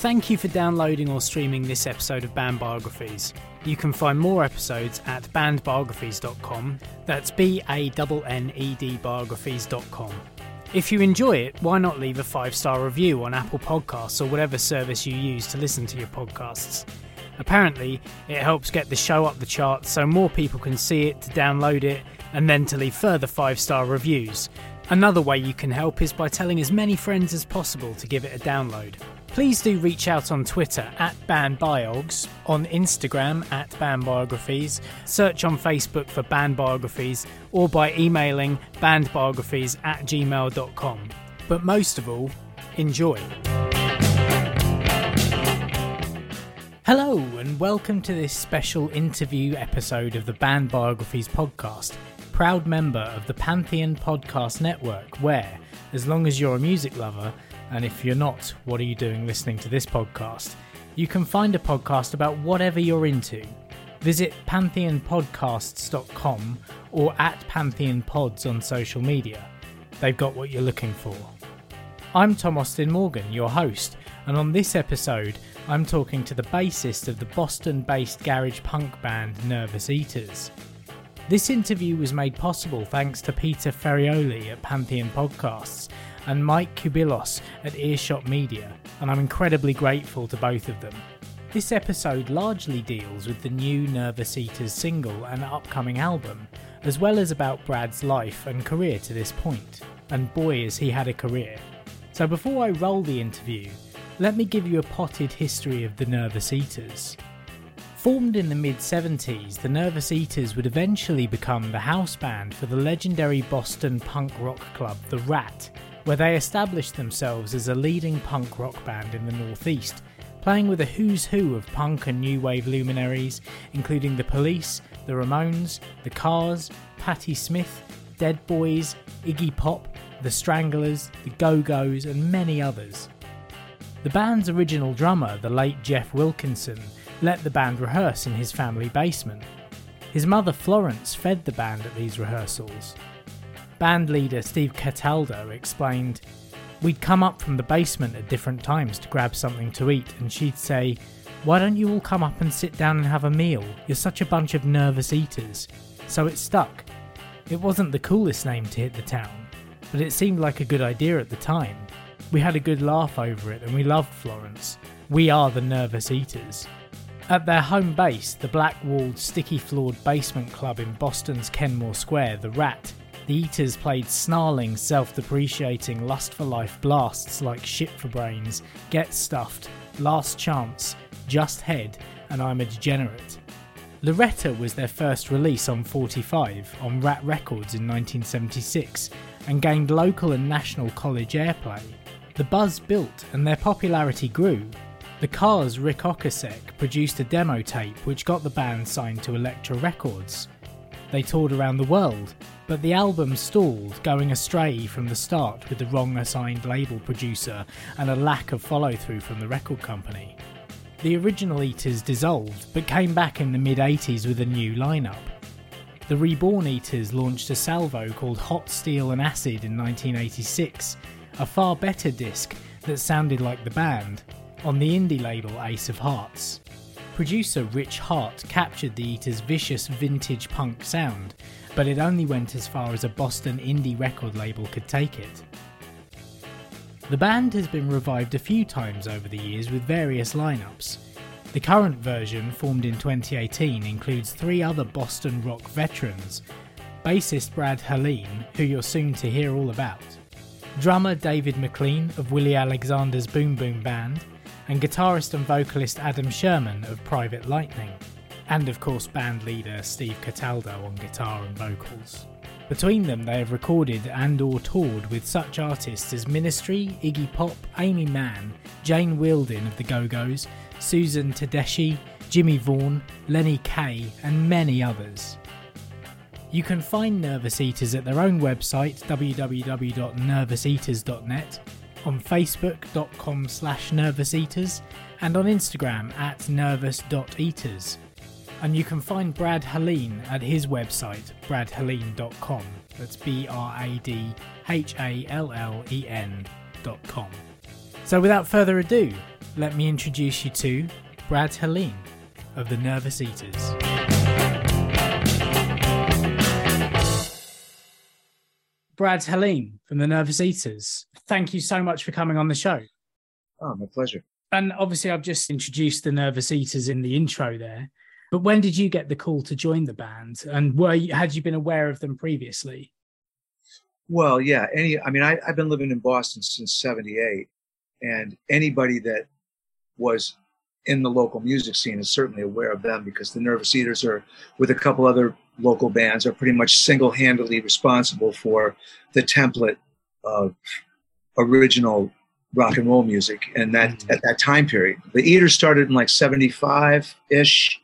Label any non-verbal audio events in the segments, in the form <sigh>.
Thank you for downloading or streaming this episode of Band Biographies. You can find more episodes at bandbiographies.com. That's B A N N E D biographies.com. If you enjoy it, why not leave a five star review on Apple Podcasts or whatever service you use to listen to your podcasts? Apparently, it helps get the show up the charts so more people can see it, to download it, and then to leave further five star reviews. Another way you can help is by telling as many friends as possible to give it a download. Please do reach out on Twitter at BandBiogs, on Instagram at BandBiographies, search on Facebook for BandBiographies, or by emailing bandbiographies at gmail.com. But most of all, enjoy. Hello, and welcome to this special interview episode of the Band Biographies podcast, proud member of the Pantheon Podcast Network, where, as long as you're a music lover, and if you're not, what are you doing listening to this podcast? You can find a podcast about whatever you're into. Visit pantheonpodcasts.com or at pantheonpods on social media. They've got what you're looking for. I'm Tom Austin Morgan, your host, and on this episode, I'm talking to the bassist of the Boston based garage punk band Nervous Eaters. This interview was made possible thanks to Peter Ferrioli at Pantheon Podcasts and Mike Kubilos at Earshot Media, and I'm incredibly grateful to both of them. This episode largely deals with the new Nervous Eaters single and upcoming album, as well as about Brad's life and career to this point. And boy, has he had a career. So before I roll the interview, let me give you a potted history of the Nervous Eaters. Formed in the mid 70s, the Nervous Eaters would eventually become the house band for the legendary Boston punk rock club The Rat, where they established themselves as a leading punk rock band in the Northeast, playing with a who's who of punk and new wave luminaries, including The Police, The Ramones, The Cars, Patti Smith, Dead Boys, Iggy Pop, The Stranglers, The Go Go's, and many others. The band's original drummer, the late Jeff Wilkinson, let the band rehearse in his family basement. His mother Florence fed the band at these rehearsals. Band leader Steve Cataldo explained, We'd come up from the basement at different times to grab something to eat, and she'd say, Why don't you all come up and sit down and have a meal? You're such a bunch of nervous eaters. So it stuck. It wasn't the coolest name to hit the town, but it seemed like a good idea at the time. We had a good laugh over it and we loved Florence. We are the Nervous Eaters. At their home base, the black walled, sticky floored basement club in Boston's Kenmore Square, The Rat, the Eaters played snarling, self depreciating, lust for life blasts like Shit for Brains, Get Stuffed, Last Chance, Just Head, and I'm a Degenerate. Loretta was their first release on 45 on Rat Records in 1976 and gained local and national college airplay. The buzz built and their popularity grew. The Cars' Ric Ocasek produced a demo tape which got the band signed to Elektra Records. They toured around the world, but the album stalled, going astray from the start with the wrong assigned label producer and a lack of follow through from the record company. The original Eaters dissolved, but came back in the mid 80s with a new lineup. The Reborn Eaters launched a salvo called Hot Steel and Acid in 1986, a far better disc that sounded like the band, on the indie label Ace of Hearts. Producer Rich Hart captured the Eaters' vicious vintage punk sound but it only went as far as a Boston indie record label could take it. The band has been revived a few times over the years with various lineups. The current version, formed in 2018, includes three other Boston rock veterans bassist Brad Hallen, who you're soon to hear all about, drummer David McLean of Willie Alexander's Boom Boom Band, and guitarist and vocalist Adam Sherman of Private Lightning, and of course band leader Steve Cataldo on guitar and vocals. Between them, they have recorded and or toured with such artists as Ministry, Iggy Pop, Aimee Mann, Jane Wiedlin of the Go-Go's, Susan Tedeschi, Jimmy Vaughan, Lenny Kaye, and many others. You can find Nervous Eaters at their own website, www.nervouseaters.net, on facebook.com slash nervouseaters, and on Instagram at nervous.eaters. And you can find Brad Hallen at his website, bradhallen.com. That's B R A D H A L L E N.com. So without further ado, let me introduce you to Brad Hallen of the Nervous Eaters. Brad Hallen from the Nervous Eaters. Thank you so much for coming on the show. Oh, my pleasure. And obviously, I've just introduced the Nervous Eaters in the intro there. But when did you get the call to join the band? And were you, had you been aware of them previously? Well, yeah. Any, I mean, I, I've been living in Boston since '78, and anybody that was in the local music scene is certainly aware of them because the Nervous Eaters are, with a couple other local bands, are pretty much single-handedly responsible for the template of original rock and roll music and that mm-hmm. at that time period. The Eaters started in like 75 ish.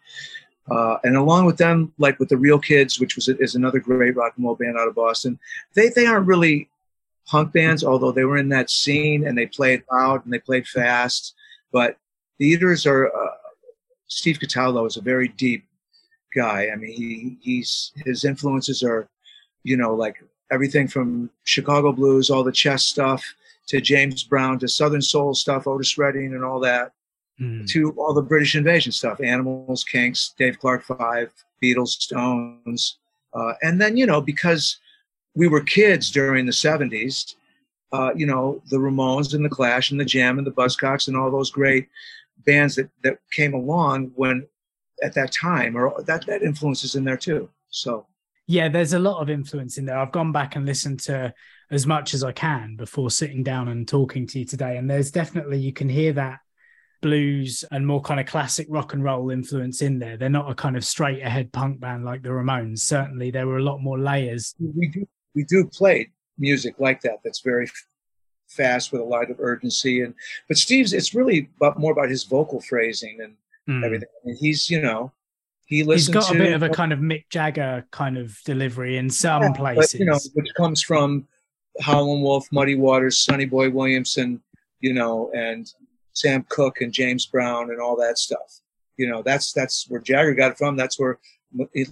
Uh, and along with them, like with the Real Kids, which was is another great rock and roll band out of Boston, they they aren't really punk bands, although they were in that scene and they played loud and they played fast. But the Eaters are uh, Steve Cataldo is a very deep guy. I mean, he he's his influences are, you know, like everything from Chicago blues, all the chess stuff, to James Brown, to Southern soul stuff, Otis Redding, and all that, mm. to all the British invasion stuff, Animals, Kinks, Dave Clark Five, Beatles, Stones, uh, and then you know because we were kids during the '70s, uh, you know the Ramones and the Clash and the Jam and the Buzzcocks and all those great bands that that came along when at that time, or that that influence is in there too. So yeah, there's a lot of influence in there. I've gone back and listened to as much as I can before sitting down and talking to you today. And there's definitely, you can hear that blues and more kind of classic rock and roll influence in there. They're not a kind of straight ahead punk band like the Ramones. Certainly, there were a lot more layers. We do, we do play music like that. That's very fast with a lot of urgency. And but Steve's, it's really about, more about his vocal phrasing and mm. everything. And he's, you know, he He's got to, a bit of a kind of Mick Jagger kind of delivery in some yeah, places, but, you know, which comes from Howlin' Wolf, Muddy Waters, Sonny Boy Williamson, you know, and Sam Cooke and James Brown and all that stuff. You know, that's that's where Jagger got it from. That's where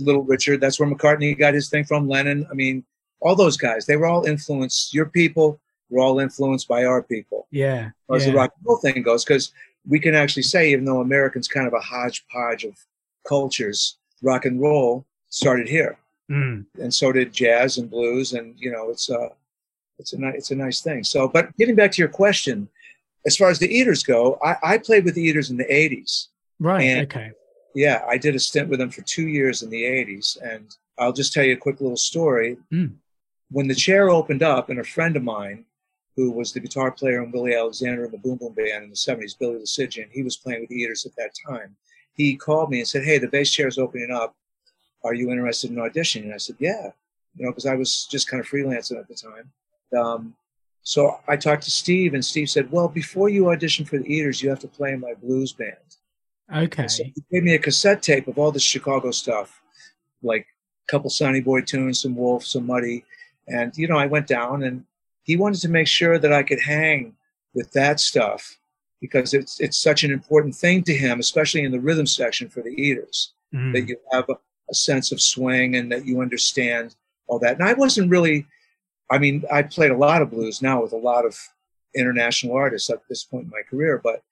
Little Richard. That's where McCartney got his thing from. Lennon. I mean, all those guys. They were all influenced. Your people were all influenced by our people. Yeah. As yeah. the rock and roll thing goes, because we can actually say, even though Americans kind of a hodgepodge of cultures, rock and roll started here, mm. and so did jazz and blues. And you know, it's uh it's a nice, it's a nice thing. So, but getting back to your question, as far as the Eaters go, I, I played with the Eaters in the '80s. Right. And, okay. Yeah, I did a stint with them for two years in the '80s, and I'll just tell you a quick little story. Mm. When the chair opened up, and a friend of mine, who was the guitar player in Willie Alexander and the Boom Boom Band in the '70s, Billy Loosigian, he was playing with the Eaters at that time. He called me and said, "Hey, the bass chair is opening up. Are you interested in auditioning?" And I said, "Yeah." You know, because I was just kind of freelancing at the time. Um, so I talked to Steve, and Steve said, "Well, before you audition for the Eaters, you have to play in my blues band." Okay. so he gave me a cassette tape of all the Chicago stuff, like a couple Sonny Boy tunes, some Wolf, some Muddy, and you know, I went down, and he wanted to make sure that I could hang with that stuff because it's it's such an important thing to him, especially in the rhythm section for the Eaters, mm. that you have a, a sense of swing and that you understand all that. And I wasn't really I mean, I played a lot of blues now with a lot of international artists at this point in my career, but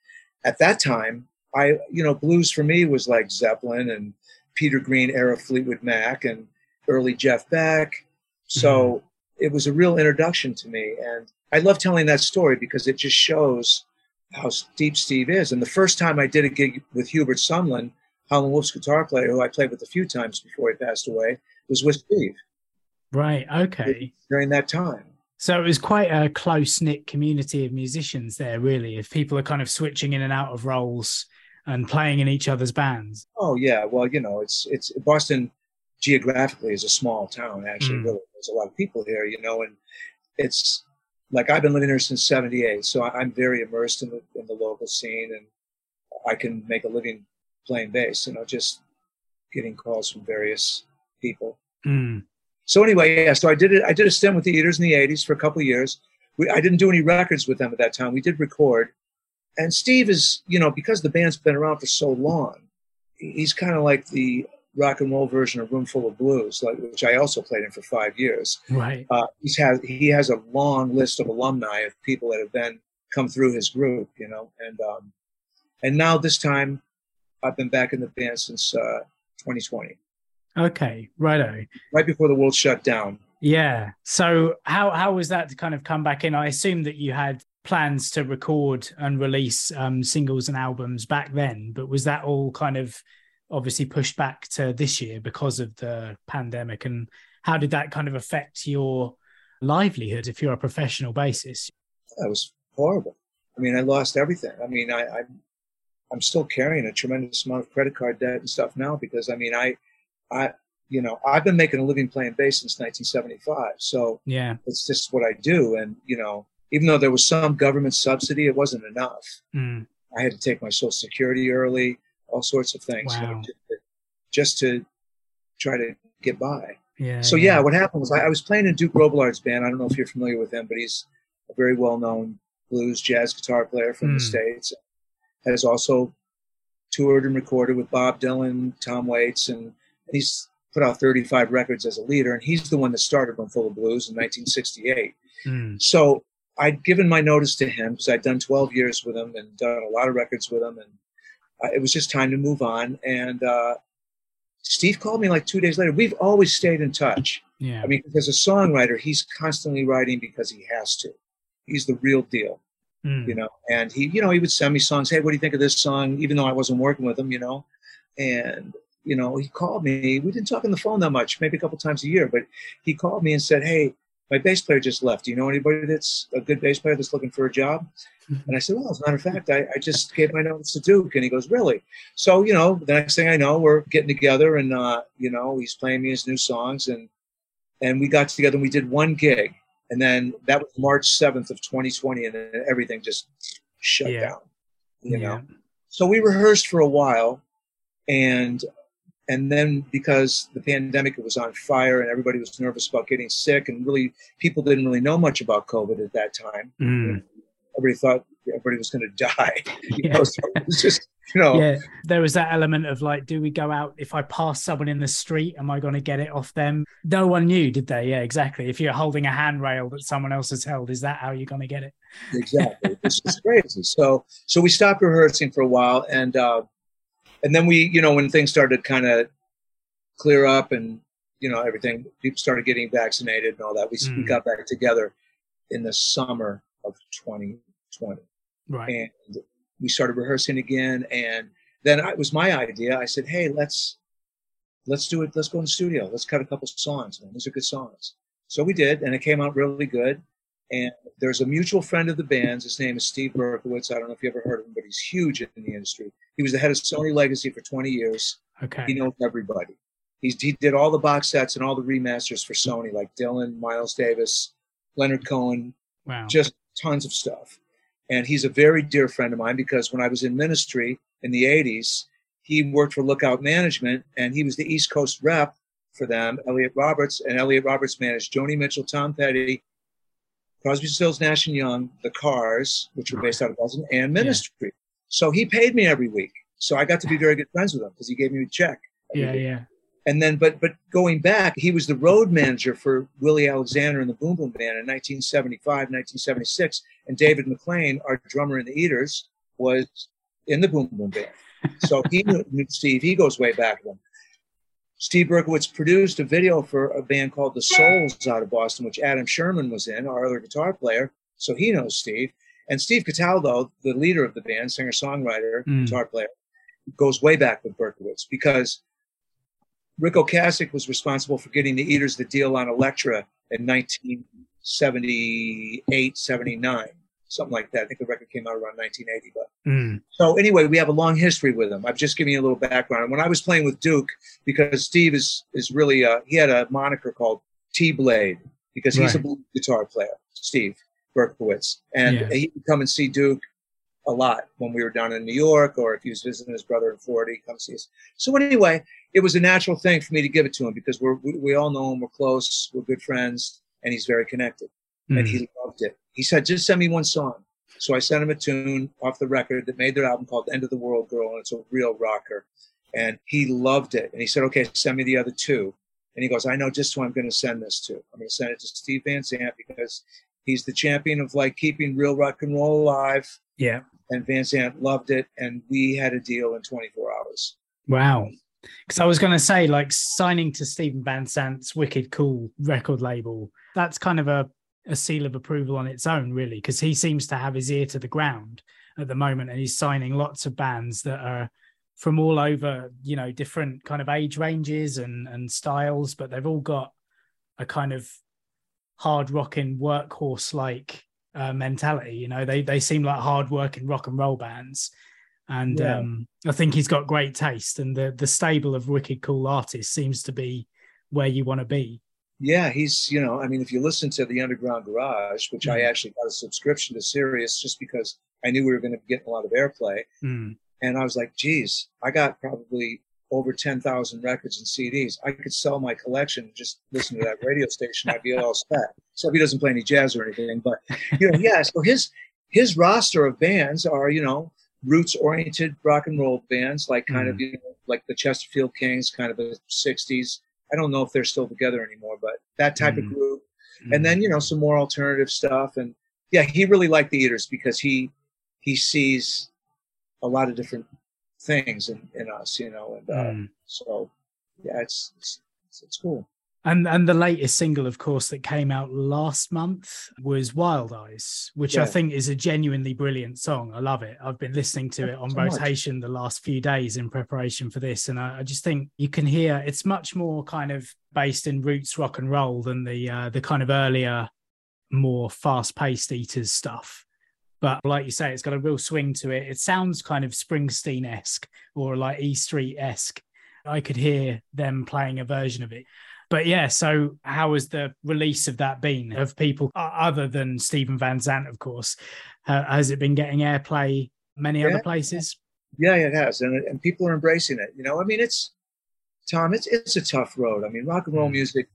at that time, I, you know, blues for me was like Zeppelin and Peter Green era Fleetwood Mac and early Jeff Beck. So mm-hmm. it was a real introduction to me. And I love telling that story because it just shows how deep Steve is. And the first time I did a gig with Hubert Sumlin, Howlin' Wolf's guitar player, who I played with a few times before he passed away, was with Steve. Right. Okay. During that time. So it was quite a close knit community of musicians there, really. If people are kind of switching in and out of roles and playing in each other's bands. Oh yeah, well you know it's it's Boston geographically is a small town. Actually, mm. really, there's a lot of people here, you know, and it's like I've been living here since '78, so I'm very immersed in the in the local scene, and I can make a living playing bass. You know, just getting calls from various people. Mm. So anyway, yeah. So I did it. I did a stint with the Eaters in the '80s for a couple of years. We, I didn't do any records with them at that time. We did record, and Steve is, you know, because the band's been around for so long, he's kind of like the rock and roll version of Roomful of Blues, like which I also played in for five years. Right. Uh, he's has he has a long list of alumni of people that have been come through his group, you know, and um, and now this time I've been back in the band since uh, 2020. Okay, righto. Right before the world shut down. Yeah. So how how was that to kind of come back in? I assume that you had plans to record and release um, singles and albums back then, but was that all kind of obviously pushed back to this year because of the pandemic? And how did that kind of affect your livelihood if you're a professional bassist? That was horrible. I mean, I lost everything. I mean, I, I I'm still carrying a tremendous amount of credit card debt and stuff now because I mean, I, I, you know, I've been making a living playing bass since 1975. So yeah, it's just what I do. And, you know, even though there was some government subsidy, it wasn't enough. Mm. I had to take my social security early, all sorts of things, wow. you know, just to try to get by. Yeah. So yeah, what happened was I, I, was playing in Duke Robillard's band. I don't know if you're familiar with him, but he's a very well-known blues jazz guitar player from mm. the hmm. states has also toured and recorded with Bob Dylan, Tom Waits, and he's put out 35 records as a leader. And he's the one that started Roomful of Blues in 1968. Mm. So I'd given my notice to him because I'd done 12 years with him and done a lot of records with him. And uh, it was just time to move on. And uh, Steve called me like two days later. We've always stayed in touch. Yeah. I mean, as a songwriter, he's constantly writing because he has to. He's the real deal mm. you know. And he, you know, he would send me songs. Hey, what do you think of this song? Even though I wasn't working with him, you know. And you know, he called me. We didn't talk on the phone that much, maybe a couple times a year, but he called me and said, "Hey, my bass player just left. Do you know anybody that's a good bass player that's looking for a job?" Mm-hmm. And I said, "Well, as a matter of fact, I, I just gave my notes to Duke." And he goes, "Really?" So you know, the next thing I know, we're getting together, and uh, you know, he's playing me his new songs, and and we got together and we did one gig and then that was March 7th of 2020, and then everything just shut yeah. down. You yeah. know, so we rehearsed for a while, and and then because the pandemic was on fire and everybody was nervous about getting sick, and really people didn't really know much about COVID at that time. Mm. Everybody thought everybody was going <laughs> to die. You yeah. know, so it was just you know yeah there was that element of like do we go out if i pass someone in the street am i going to get it off them no one knew did they yeah exactly if you're holding a handrail that someone else has held is that how you're going to get it exactly it's just crazy so so we stopped rehearsing for a while and uh and then we you know when things started kind of clear up and you know everything people started getting vaccinated and all that we, mm. we got back together in the summer of 2020 right and we started rehearsing again, and then it was my idea. I said, "Hey, let's let's do it. Let's go in the studio. Let's cut a couple songs. Man. Those are good songs." So we did, and it came out really good. And there's a mutual friend of the band's. His name is Steve Berkowitz. I don't know if you ever heard of him, but he's huge in the industry. He was the head of Sony Legacy for 20 years. Okay. He knows everybody. He's, he did all the box sets and all the remasters for Sony, like Dylan, Miles Davis, Leonard Cohen. Wow. Just tons of stuff. And he's a very dear friend of mine because when I was in ministry in the 80s, he worked for Lookout Management and he was the East Coast rep for them, Elliot Roberts. And Elliot Roberts managed Joni Mitchell, Tom Petty, Crosby, Stills, Nash and Young, The Cars, which were based out of Boston, and Ministry. Yeah. So he paid me every week. So I got to be very good friends with him because he gave me a check. Yeah, week. yeah and then but but going back he was the road manager for willie alexander and the boom boom band in 1975 1976 and david mclean our drummer in the eaters was in the boom boom band so he knew steve he goes way back then Steve Berkowitz produced a video for a band called The Souls out of Boston, which Adam Sherman was in, our other guitar player. So he knows Steve. And Steve Cataldo, the leader of the band, singer songwriter, mm. guitar player, goes way back with Berkowitz because Ric Ocasek was responsible for getting the Eaters the deal on Elektra in 1978, 79 something like that. I think the record came out around 1980. But mm. so anyway, we have a long history with him. I'm just giving you a little background. When I was playing with Duke, because Steve is is really uh, he had a moniker called T Blade because he's right. a guitar player, Steve Berkowitz, and yeah. he would come and see Duke a lot when we were down in New York, or if he was visiting his brother in Florida, he'd come see us. So anyway, it was a natural thing for me to give it to him because we're we, we all know him, we're close, we're good friends, and he's very connected, mm. and he hmm. loved it. He said, just send me one song. So I sent him a tune off the record that made their album called End of the World Girl, and it's a real rocker. And he loved it. And he said, okay, send me the other two. And he goes, I know just who I'm going to send this to. I'm going to send it to Steve Van Zandt because he's the champion of like keeping real rock and roll alive. Yeah. And Van Zandt loved it. And we had a deal in 24 hours. Wow. Because I was going to say, like signing to Steven Van Zandt's Wicked Cool record label, that's kind of a a seal of approval on its own, really, because he seems to have his ear to the ground at the moment, and he's signing lots of bands that are from all over, you know, different kind of age ranges and and styles, but they've all got a kind of hard rocking workhorse like uh, mentality. You know, they they seem like hard working rock and roll bands. And yeah. um, I think he's got great taste, and the the stable of wicked cool artists seems to be where you want to be yeah, he's, you know, I mean, if you listen to the Underground Garage, which mm. I actually got a subscription to Sirius just because I knew we were going to get a lot of airplay. Mm. And I was like, geez, I got probably over 10,000 records and CDs. I could sell my collection and just listen to that <laughs> radio station. I'd be all set. So he doesn't play any jazz or anything, but, you know, yeah, so his, his roster of bands are, you know, roots oriented rock and roll bands, like kind mm. of, you know, like the Chesterfield Kings, kind of a 60s I don't know if they're still together anymore, but that type mm-hmm. of group. Mm-hmm. And then, you know, some more alternative stuff. And yeah, he really liked the Eaters because he he sees a lot of different things in, in us, you know. And uh, mm. so yeah, it's, it's it's cool. And and the latest single, of course, that came out last month was Wild Eyes, which yeah. I think is a genuinely brilliant song. I love it. I've been listening to it on so rotation much. the last few days in preparation for this, and I, I, just think you can hear it's much more kind of based in roots rock and roll than the uh, the kind of earlier, more fast paced Eaters stuff. But like you say, it's got a real swing to it. It sounds kind of Springsteen esque or like E Street esque. I could hear them playing a version of it. But yeah, so how has the release of that been? Of people other than Steven Van Zandt, of course, uh, has it been getting airplay many yeah. other places? Yeah, it has, and and people are embracing it. You know, I mean, it's Tom, it's it's a tough road. I mean, rock and roll mm. music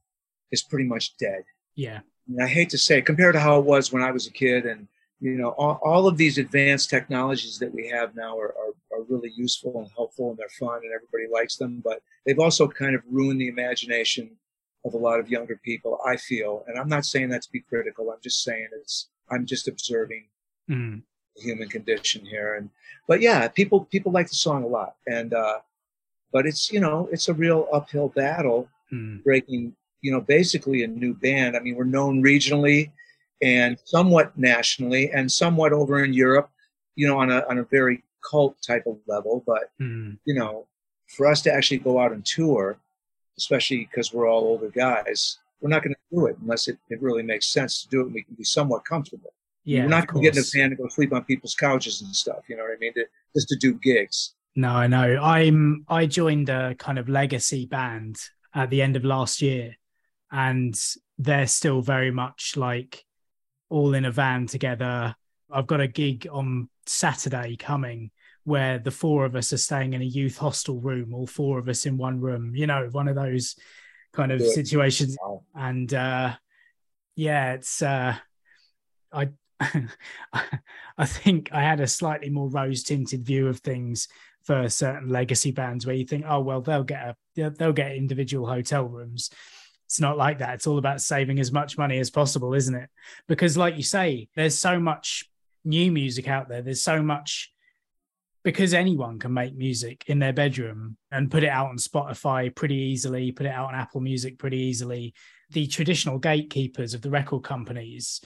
is pretty much dead. Yeah, I, mean, I hate to say, compared to how it was when I was a kid, and you know, all, all of these advanced technologies that we have now are, are, are really useful and helpful, and they're fun, and everybody likes them. But they've also kind of ruined the imagination of a lot of younger people, I feel. And I'm not saying that to be critical. I'm just saying it's, I'm just observing mm. the human condition here. And, but yeah, people, people like the song a lot. And, uh, but it's, you know, it's a real uphill battle mm. breaking, you know, basically a new band. I mean, we're known regionally and somewhat nationally and somewhat over in Europe, you know, on a, on a very cult type of level. But, mm. you know, for us to actually go out and tour, especially because we're all older guys, we're not going to do it unless it, it really makes sense to do it and we can be somewhat comfortable. Yeah, we're not going to get in a van and go sleep on people's couches and stuff. You know what I mean? To, just to do gigs. No, I know. I'm. I joined a kind of legacy band at the end of last year, and they're still very much like all in a van together. I've got a gig on Saturday coming where the four of us are staying in a youth hostel room, all four of us in one room, you know, one of those kind of situations. Wow. And uh, yeah, it's, uh, I, <laughs> I think I had a slightly more rose tinted view of things for certain legacy bands where you think, oh, well, they'll get a, they'll get individual hotel rooms. It's not like that. It's all about saving as much money as possible, isn't it? Because, like you say, there's so much new music out there. There's so much because anyone can make music in their bedroom and put it out on Spotify pretty easily, put it out on Apple Music pretty easily. The traditional gatekeepers of the record companies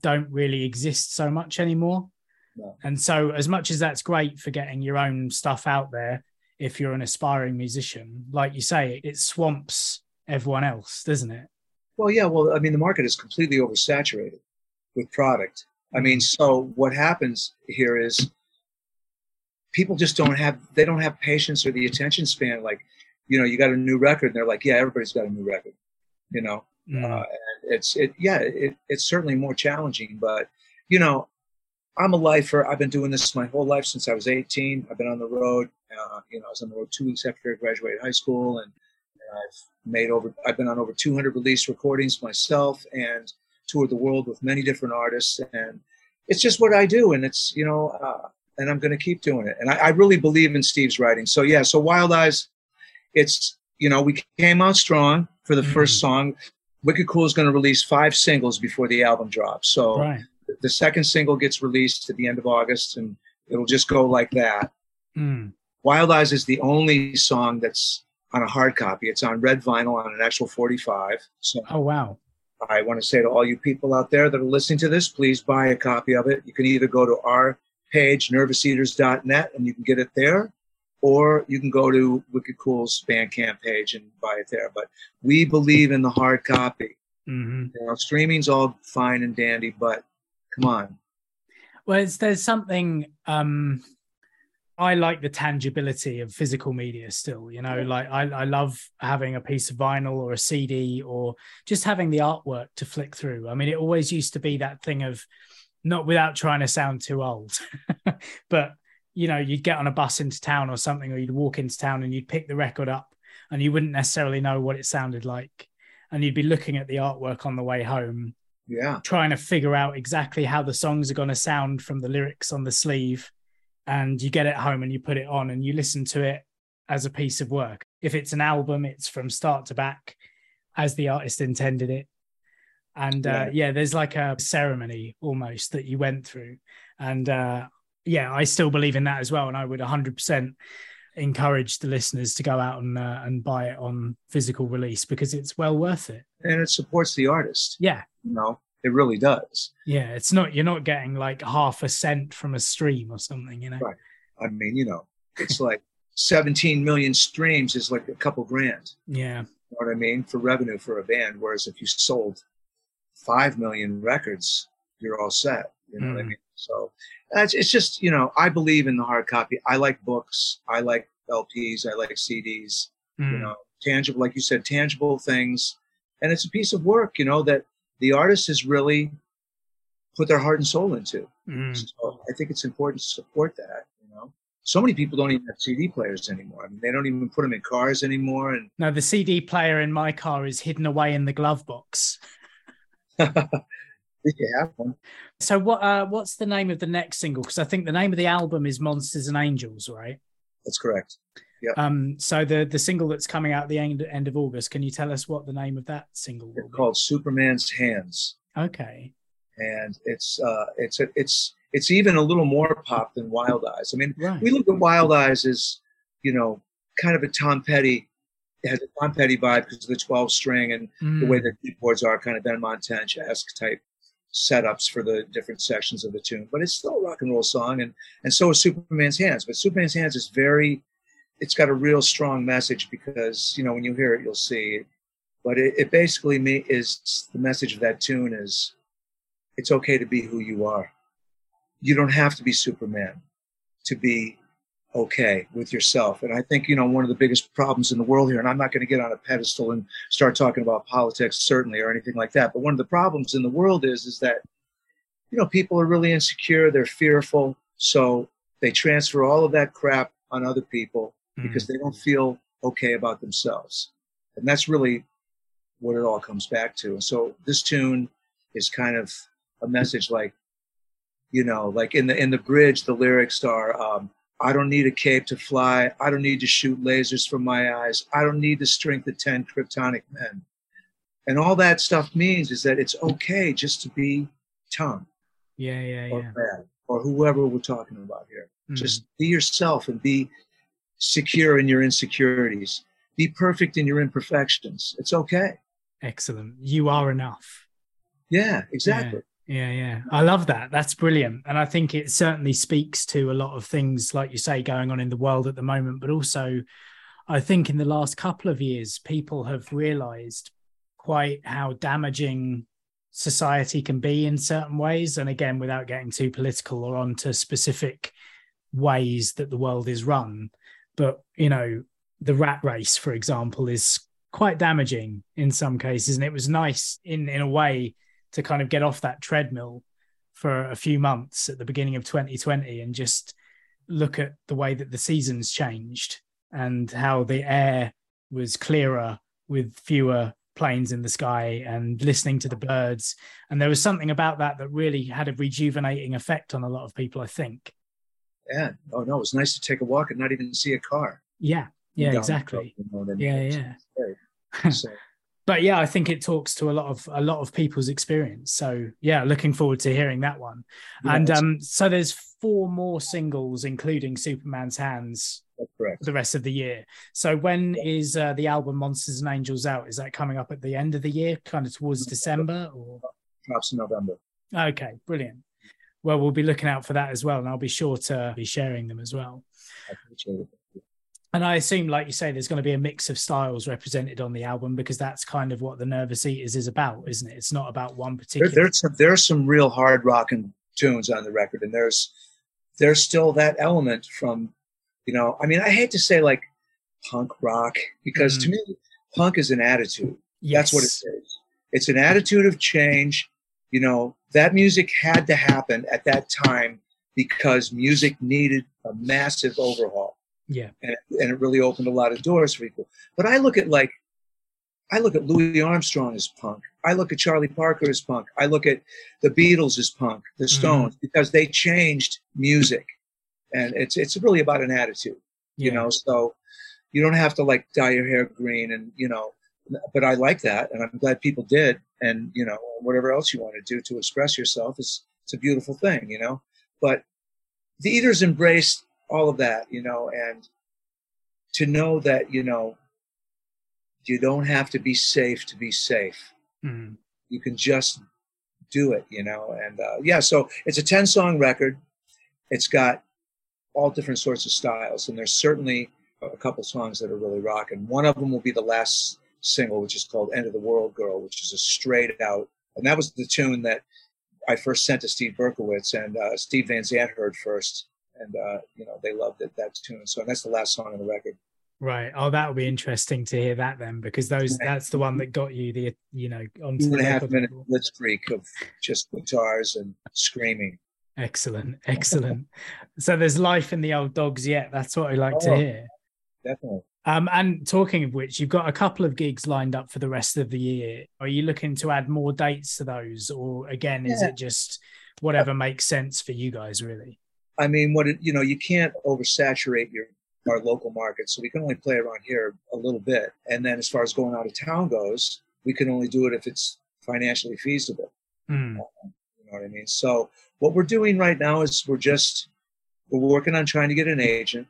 don't really exist so much anymore. No. And so, as much as that's great for getting your own stuff out there, if you're an aspiring musician, like you say, it swamps everyone else, doesn't it? Well, yeah. Well, I mean, the market is completely oversaturated with product. I mean, so what happens here is people just don't have they don't have patience or the attention span. Like, you know, you got a new record, and they're like, yeah, everybody's got a new record. You know, mm. uh, and it's it yeah, it, it's certainly more challenging, but you know, I'm a lifer. I've been doing this my whole life since I was 18. I've been on the road. Uh, you know, I was on the road two weeks after I graduated high school, and, and I've made over. I've been on over 200 release recordings myself, and toured the world with many different artists. And it's just what I do, and it's you know, uh, and I'm going to keep doing it. And I, I, really believe in Steve's writing. So yeah, so Wild Eyes, it's you know we came out strong for the mm. first song. Wicked Cool is going to release five singles before the album drops. So right. the second single gets released at the end of August, and it'll just go like that. Mm. Wild Eyes is the only song that's on a hard copy. It's on red vinyl on an actual 45. So oh wow. I want to say to all you people out there that are listening to this, please buy a copy of it. You can either go to our page, nervouseaters.net, and you can get it there. Or you can go to Wicked Cool's Bandcamp page and buy it there. But we believe in the hard copy. Mm-hmm. You know, streaming's all fine and dandy, but come on. Well, there's something um, I like the tangibility of physical media still. You know, like I, I love having a piece of vinyl or a CD or just having the artwork to flick through. I mean, it always used to be that thing of not without trying to sound too old, <laughs> but you know, you'd get on a bus into town or something, or you'd walk into town and you'd pick the record up and you wouldn't necessarily know what it sounded like. And you'd be looking at the artwork on the way home. Yeah. Trying to figure out exactly how the songs are going to sound from the lyrics on the sleeve. And you get it home and you put it on and you listen to it as a piece of work. If it's an album, it's from start to back as the artist intended it and uh, yeah. yeah. there's like a ceremony almost that you went through. And uh, yeah i still believe in that as well. And i would 100% encourage the listeners to go out and uh, and buy it on physical release because it's well worth it. And it supports the artist. Yeah. You know it really does. Yeah it's not you're not getting like half a cent from a stream or something you know? Right. I mean you know it's like <laughs> 17 million streams is like a couple grand. Yeah. You know what i mean? For revenue for a band whereas if you sold five million records, you're all set. You know mm. what I hmm. mean? So it's, it's just, you know, I believe in the hard copy. I like books. I like LPs. I like CDs. Mm. You hmm. know, tangible, like you said, tangible things. And it's a piece of work, you know, that the artist has really put their heart and soul into. Mm. So I think it's important to support that. You know, so many people don't even have CD players anymore. I mean, they don't even put them in cars anymore. And no, the CD player in my car is hidden away in the glove box. <laughs> you have one. So what? Uh, what's the name of the next single? Because I think the name of the album is Monsters and Angels, right? That's correct. Yeah. Um. So the the single that's coming out at the end end of August. Can you tell us what the name of that single? It's called Superman's Hands. Okay. And it's uh it's it's it's even a little more pop than Wild Eyes. I mean, right. we look at Wild Eyes as you know kind of a Tom Petty it has a Tom Petty vibe because of the 12 string and mm. the way mm. the keyboards are kind of Benmont Tench esque type setups for the different sections of the tune. But it's still a rock and roll song, and and so is Superman's Hands. But Superman's Hands is very, it's got a real strong message because you know when you hear it, you'll see. But it, it basically me is the message of that tune is, it's okay to be who you are. You don't have to be Superman to be okay with yourself. And I think, you know, one of the biggest problems in the world here, and I'm not going to get on a pedestal and start talking about politics, certainly, or anything like that. But one of the problems in the world is, is that, you know, people are really insecure, they're fearful. So they transfer all of that crap on other people mm-hmm. because they don't feel okay about themselves. And that's really what it all comes back to. And so this tune is kind of a message like, you know, like in the in the bridge, the lyrics are, um, I don't need a cape to fly. I don't need to shoot lasers from my eyes. I don't need the strength of 10 kryptonic men. And all that stuff means is that it's okay just to be Tom. Yeah, yeah, or yeah. Brad, or whoever we're talking about here. Mm. Just be yourself and be secure in your insecurities. Be perfect in your imperfections. It's okay. Excellent. You are enough. Yeah, exactly. Yeah, yeah. Yeah. I love that. That's brilliant. And I think it certainly speaks to a lot of things, like you say, going on in the world at the moment. But also, I think in the last couple of years, people have realized quite how damaging society can be in certain ways. And again, without getting too political or onto specific ways that the world is run. But, you know, the rat race, for example, is quite damaging in some cases. And it was nice in, in a way to kind of get off that treadmill for a few months at the beginning of 2020 and just look at the way that the seasons changed and how the air was clearer with fewer planes in the sky and listening to the birds and there was something about that that really had a rejuvenating effect on a lot of people i think Yeah. Oh no, it was nice to take a walk and not even see a car. yeah yeah exactly road, you know what I mean? yeah yeah. <laughs> So, but yeah i think it talks to a lot of a lot of people's experience. So yeah looking forward to hearing that one. Yeah, and um so there's four more singles including superman's hands the rest of the year. So when is uh, the album monsters and angels out? Is that coming up at the end of the year kind of towards december or? Perhaps November. okay brilliant. Well we'll be looking out for that as well and i'll be sure to be sharing them as well. I appreciate it. And i assume like you say there's going to be a mix of styles represented on the album because that's kind of what the nervous eaters is about isn't it it's not about one There, particular there's some there's some real hard rocking tunes on the record, and there's there's still that element from, you know, I mean, I hate to say like punk rock because to mm-hmm. me, punk is an attitude. Yes. That's what it is. It's an attitude of change. You know, that music had to happen at that time because music needed a massive overhaul. Yeah And it, and it really opened a lot of doors for people. But I look at like, I look at Louis Armstrong as punk. I look at Charlie Parker as punk. I look at the Beatles as punk, the mm-hmm. Stones, because they changed music. And it's it's really about an attitude you know so you don't have to like dye your hair green and you know but i like that and i'm glad people did and you know whatever else you want to do to express yourself is it's a beautiful thing you know but the eaters embraced all of that you know and to know that you know you don't have to be safe to be safe. Mm. you can just do it you know and uh, yeah so it's a 10 song record. It's got all different sorts of styles and there's certainly a couple songs that are really rocking. One of them will be the last single which is called end of the world girl which is a straight out and that was the tune that i first sent to steve berkowitz and uh, steve van Zandt heard first and uh, you know they loved it that tune. So that's the last song on the record. Right. Oh that'll be interesting to hear that then because those that's the one that got you the you know onto two the a half minute blitzkrieg of just guitars and screaming. Excellent. Excellent. So there's life in the old dogs yet. That's what i like to Oh. hear. definitely. Um, and talking of which, you've got a couple of gigs lined up for the rest of the year. Are you looking to add more dates to those, or again, is it just whatever makes sense for you guys, really? I mean, what it, you know, you can't oversaturate your our local market, so we can only play around here a little bit. And then, as far as going out of town goes, we can only do it if it's financially feasible. Hmm. You know what I mean? So, what we're doing right now is we're just we're working on trying to get an agent.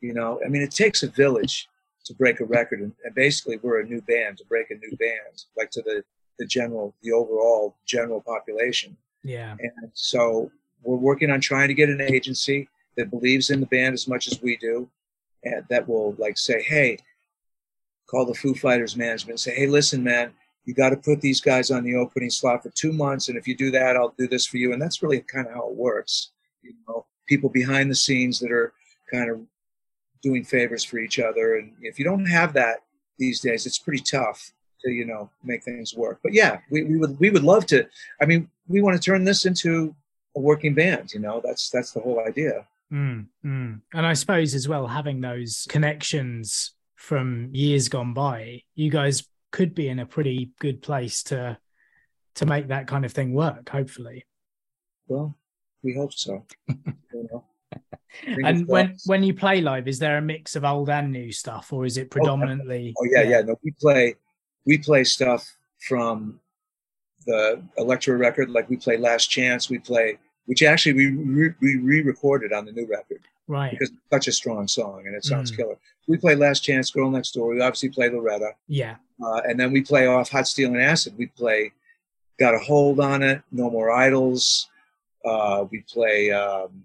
You know, I mean, it takes a village to break a record, and, and basically, we're a new band to break a new band, like to the the general, the overall general population. Yeah. And so we're working on trying to get an agency that believes in the band as much as we do, and that will like say, hey, call the Foo Fighters management and say, hey, listen, man, you got to put these guys on the opening slot for two months, and if you do that, I'll do this for you. And that's really kind of how it works. You know, people behind the scenes that are kind of doing favors for each other, and if you don't have that these days, it's pretty tough to you know make things work. But yeah, we, we would we would love to. I mean, we want to turn this into a working band. You know, that's that's the whole idea. Mm, mm. And I suppose as well, having those connections from years gone by, you guys could be in a pretty good place to to make that kind of thing work. Hopefully. Well, we hope so. <laughs> you know. And when when you play live, is there a mix of old and new stuff, or is it predominantly? Oh yeah, yeah. No, we play we play stuff from the Elektra record, like we play Last Chance, we play which actually we re- we re-recorded on the new record Right. because it's such a strong song and it sounds Mm. killer. We play Last Chance, Girl Next Door. We obviously play Loretta, Yeah. uh, and then we play off Hot Steel and Acid. We play Got a Hold on It, No More Idols. Uh, we play. Um,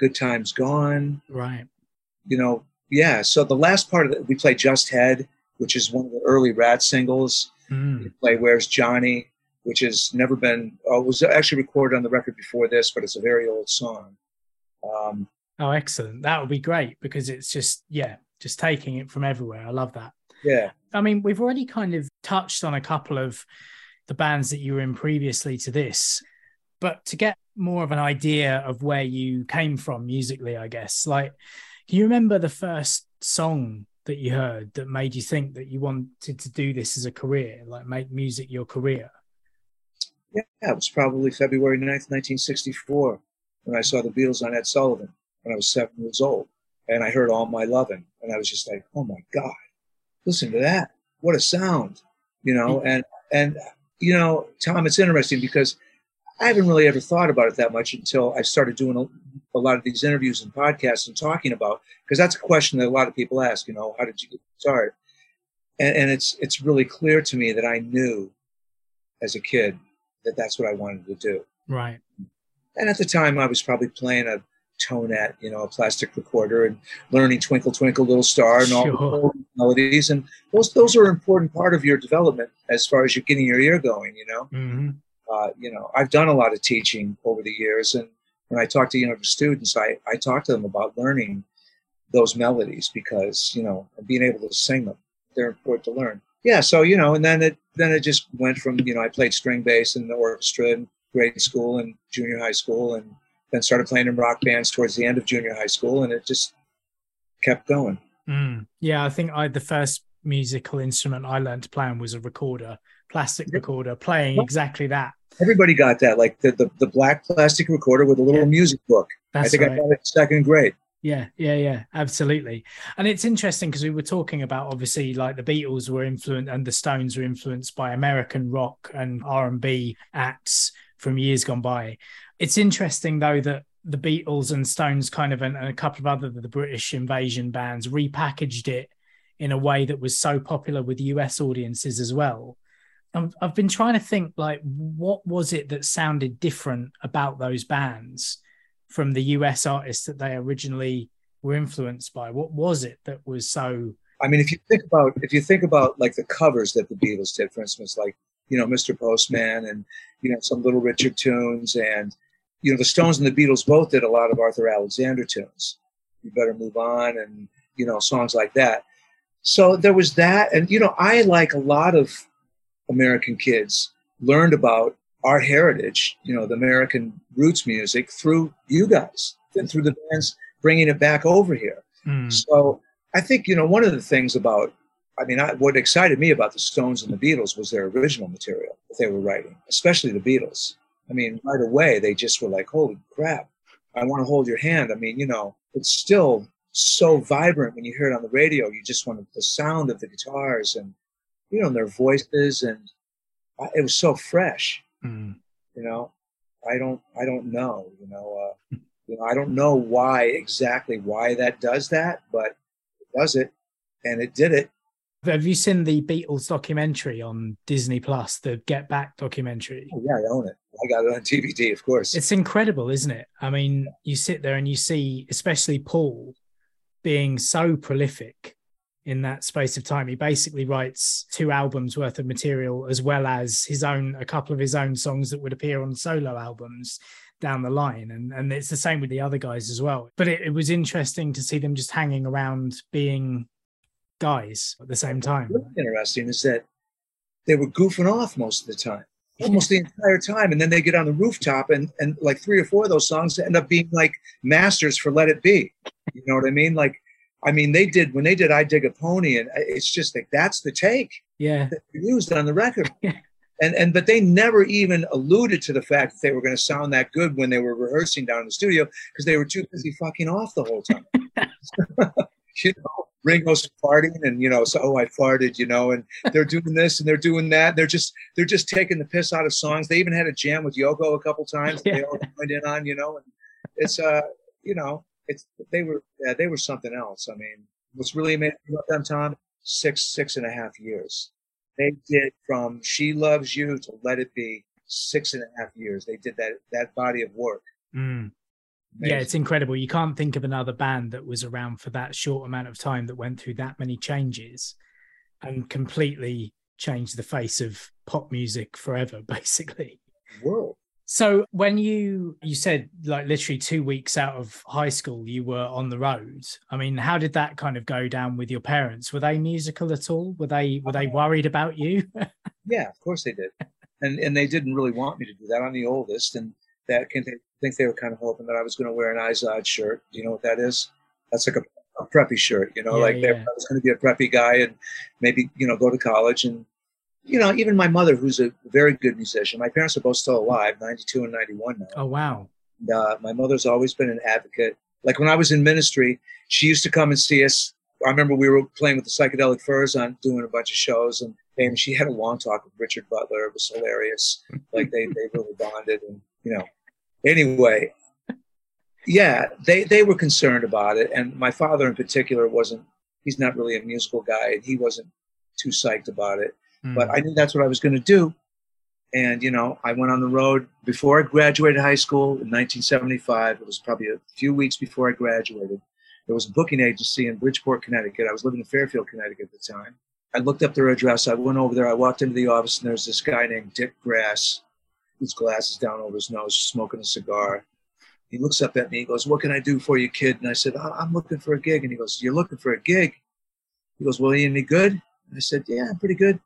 Good Times Gone. Right. You know, yeah. So the last part of it, we play Just Head, which is one of the early Rat singles. Mm. We play Where's Johnny, which has never been, uh, was actually recorded on the record before this, but it's a very old song. Um, Oh, excellent. That would be great because it's just, yeah, just taking it from everywhere. I love that. yeah. I mean, we've already kind of touched on a couple of the bands that you were in previously to this, but to get more of an idea of where you came from musically, I guess, like, can you remember the first song that you heard that made you think that you wanted to do this as a career, like make music your career? Yeah, it was probably February 9th, 1964, when I saw the Beatles on Ed Sullivan when I was seven years old. And I heard All My Lovin', and I was just like, oh my God, listen to that. What a sound, you know? Mm-hmm. And, and, you know, Tom, it's interesting because I haven't really ever thought about it that much until I started doing a, a lot of these interviews and podcasts and talking about, because that's a question that a lot of people ask, you know, how did you get started? And, and it's, it's really clear to me that I knew as a kid that that's what I wanted to do. Right. And at the time, I was probably playing a tonette, you know, a plastic recorder, and learning "Twinkle Twinkle Little Star" and all the Sure. melodies. And those those are an important part of your development as far as you're getting your ear going. You know, hmm uh, you know, I've done a lot of teaching over the years, and when I talk to younger students, I I talk to them about learning those melodies because you know, being able to sing them, they're important to learn. Yeah, so you know, and then it then it just went from you know, I played string bass in the orchestra in grade school and junior high school, and then started playing in rock bands towards the end of junior high school, and it just kept going. Mm. Yeah, I think I the first musical instrument I learned to play on was a recorder, plastic recorder, playing exactly that. Everybody got that, like the the, the black plastic recorder with a little Yeah. music book. That's I think right. I got it in second grade. Yeah, yeah, yeah, absolutely. And it's interesting because we were talking about obviously like the Beatles were influenced and the Stones were influenced by American rock and R and B acts from years gone by. It's interesting though that the Beatles and Stones kind of and, and a couple of other the British invasion bands repackaged it in a way that was so popular with US audiences as well. I've, I've been trying to think like what was it that sounded different about those bands from the US artists that they originally were influenced by? What was it that was so? I mean, if you think about if you think about like the covers that the Beatles did, for instance, like you know Mr. Postman and you know some Little Richard tunes, and you know the Stones and the Beatles both did a lot of Arthur Alexander tunes. You better move on, and you know songs like that. So there was that, and you know I like a lot of American kids learned about our heritage, you know, the American roots music through you guys and through the bands bringing it back over here. Mm, So I think you know one of the things about I mean, I, what excited me about the Stones and the Beatles was their original material that they were writing, especially the Beatles. I mean, right away they just were like, "Holy crap! I want to hold your hand." I mean, you know, it's still so vibrant when you hear it on the radio. You just want the sound of the guitars and you know their voices, and it was so fresh. Mm. You know, I don't, I don't know. You know, uh, you know, I don't know why exactly why that does that, but it does it, and it did it. Have you seen the Beatles documentary on Disney Plus, the Get Back documentary? Oh, yeah, I own it. I got it on DVD, of course. It's incredible, isn't it? I mean, you sit there and you see, especially Paul, being so prolific in that space of time. He basically writes two albums worth of material as well as his own, a couple of his own songs that would appear on solo albums down the line. And, and it's the same with the other guys as well. But it, it was interesting to see them just hanging around being guys at the same time. What's interesting is that they were goofing off most of the time <laughs> almost the entire time. And then they get on the rooftop and, and like three or four of those songs end up being like masters for Let It Be. You know what I mean? Like, I mean, they did when they did "I Dig a Pony," and it's just like that's the take. Yeah, that used on the record. <laughs> And and but they never even alluded to the fact that they were going to sound that good when they were rehearsing down in the studio because they were too busy fucking off the whole time. <laughs> you know, Ringo's farting, and you know, so oh, I farted, you know, and they're doing this and they're doing that. They're just they're just taking the piss out of songs. They even had a jam with Yoko a couple times. Yeah. They all joined in on, you know, and it's uh, you know, it's they were yeah, they were something else. I mean, what's really amazing about them, Tom, six six and a half years. They did from "She Loves You" to "Let It Be" six and a half years. They did that that body of work. Mm. Yeah, it's incredible. You can't think of another band that was around for that short amount of time that went through that many changes and completely changed the face of pop music forever, <laughs> basically. Whoa. So when you you said like literally two weeks out of high school you were on the road. I mean, how did that kind of go down with your parents? Were they musical at all? Were they were they oh. worried about you? yeah, of course they did, and and they didn't really want me to do that. I'm the oldest, and that can I think they were kind of hoping that I was going to wear an Izod shirt. Do you know what that is? That's like a, a preppy shirt. You know, yeah, like yeah. I was going to be a preppy guy and maybe you know go to college and you know, even my mother, who's a very good musician, my parents are both still alive, 92 and 91 now. Oh, wow. And, uh, my mother's always been an advocate. Like when I was in ministry, she used to come and see us. I remember we were playing with the Psychedelic Furs on doing a bunch of shows, and, and she had a long talk with Richard Butler. It was hilarious. <laughs> like they, they really bonded. And, you know, anyway, yeah, they, they were concerned about it. And my father in particular wasn't, he's not really a musical guy, and he wasn't too psyched about it. Mm. But I knew that's what I was going to do. And, you know, I went on the road before I graduated high school in 1975. It was probably a few weeks before I graduated. There was a booking agency in Bridgeport, Connecticut. I was living in Fairfield, Connecticut at the time. I looked up their address. I went over there. I walked into the office, and there's this guy named Dick Grass, his glasses down over his nose, smoking a cigar. He looks up at me. He goes, "What can I do for you, kid?" And I said, "I'm looking for a gig." And he goes, "You're looking for a gig?" He goes, "Well, are you any good?" And I said, "Yeah, I'm pretty good."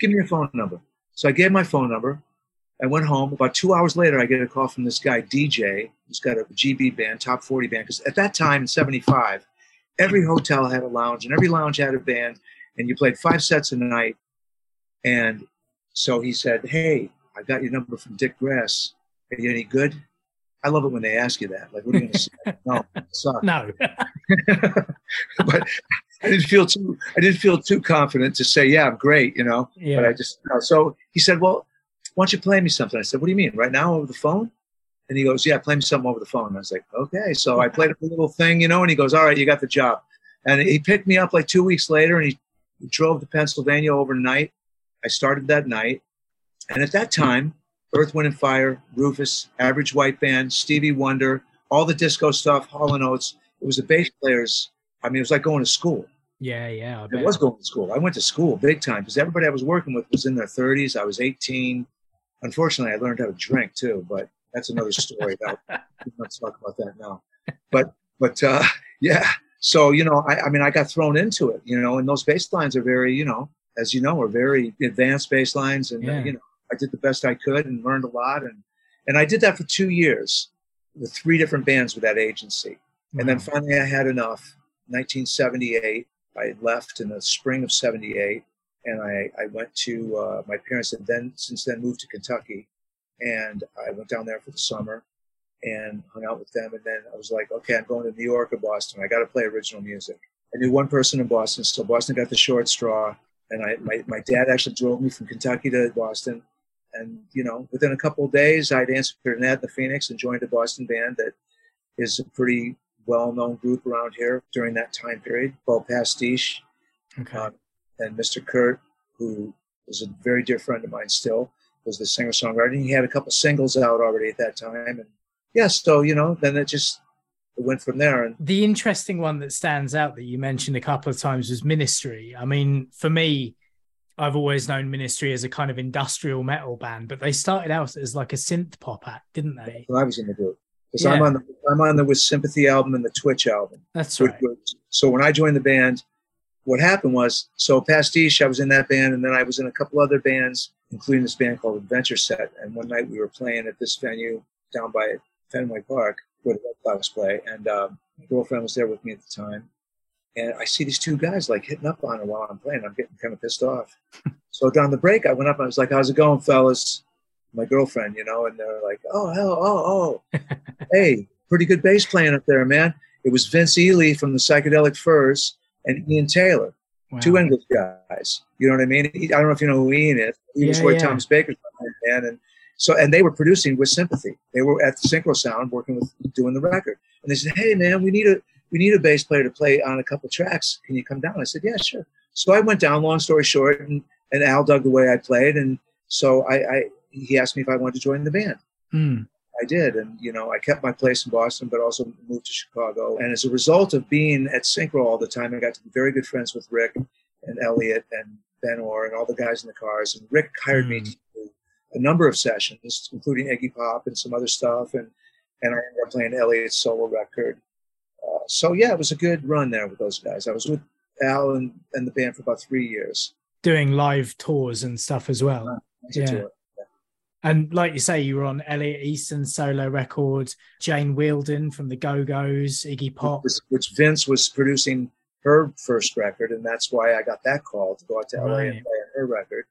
Give me your phone number. So I gave my phone number. I went home. About two hours later, I get a call from this guy, DJ, who's got a GB band, top 40 band. Because at that time in 75, every hotel had a lounge and every lounge had a band, and you played five sets a night. And so he said, Hey, I got your number from Dick Grass. Are you any good? I love it when they ask you that. Like, what are you going to say? <laughs> no, suck. No. <laughs> <laughs> but I didn't feel too I didn't feel too confident to say, yeah, I'm great, you know. Yeah. But I just you know, so he said, Well, why don't you play me something? I said, What do you mean? Right now over the phone? And he goes, Yeah, play me something over the phone. And I was like, Okay. So I played a little thing, you know, and he goes, All right, you got the job. And he picked me up like two weeks later and he drove to Pennsylvania overnight. I started that night. And at that time, Earth, Wind and Fire, Rufus, Average White Band, Stevie Wonder, all the disco stuff, Hall and Oates. It was the bass players. I mean, it was like going to school. Yeah, yeah. I, I was going to school. I went to school big time because everybody I was working with was in their 30s. I was 18. Unfortunately, I learned how to drink too, but that's another story. that, let's <laughs> talk about that now. But but uh, yeah. So you know, I, I mean, I got thrown into it. You know, and those bass lines are very, you know, as you know, are very advanced bass lines, and yeah. uh, you know, I did the best I could and learned a lot, and and I did that for two years with three different bands with that agency, and then finally I had enough 1978. I left in the spring of 78 and I, I went to, uh, my parents had then, since then moved to Kentucky and I went down there for the summer and hung out with them. And then I was like, okay, I'm going to New York or Boston. I got to play original music. I knew one person in Boston, so Boston got the short straw. And I, my, my dad actually drove me from Kentucky to Boston. And, you know, within a couple of days, I'd answered an ad in the Phoenix and joined a Boston band that is a pretty well-known group around here during that time period called Pastiche. Okay. Um, and Mr. Kurt, who is a very dear friend of mine still, was the singer-songwriter. He had a couple singles out already at that time. And yeah, so, you know, then it just it went from there. And the interesting one that stands out that you mentioned a couple of times was Ministry. I mean, for me, I've always known Ministry as a kind of industrial metal band, but they started out as like a synth pop act, didn't they? when I was in the group. Because Yeah. I'm on the I'm on the With Sympathy album and the Twitch album. That's right. was- so when I joined the band, what happened was, so Pastiche, I was in that band, and then I was in a couple other bands, including this band called Adventure Set. And one night we were playing at this venue down by Fenway Park, where the Red Clouds play, and um, my girlfriend was there with me at the time. And I see these two guys like hitting up on her while I'm playing. I'm getting kind of pissed off. <laughs> so down the break, I went up and I was like, "How's it going, fellas?" My girlfriend, you know, and they're like, "Oh hell, oh oh, hey, pretty good bass playing up there, man." It was Vince Ely from the Psychedelic Furs and Ian Taylor, Wow. two English guys. You know what I mean? I don't know if you know who Ian is. He was Yeah, where yeah. Thomas Baker's band, and so and they were producing with Sympathy. They were at the Synchro Sound working with doing the record, and they said, "Hey, man, we need a we need a bass player to play on a couple tracks. Can you come down?" I said, "Yeah, sure." So I went down. Long story short, and, and Al dug the way I played, and so I, I he asked me if I wanted to join the band. Mm. I did, and you know, I kept my place in Boston, but also moved to Chicago. And as a result of being at Synchro all the time, I got to be very good friends with Ric and Elliot and Ben Orr and all the guys in the cars. And Ric hired me Mm. to do a number of sessions, including Iggy Pop and some other stuff. And and I ended up playing Elliot's solo record. Uh, so yeah, it was a good run there with those guys. I was with Al and, and the band for about three years. Doing live tours and stuff as well. Yeah. Tour. And like you say, you were on Elliot Easton's solo record, Jane Wiedlin from the Go Go's, Iggy Pop. which, Vince was producing her first record, and that's why I got that call to go out to LA Right. and play on her record.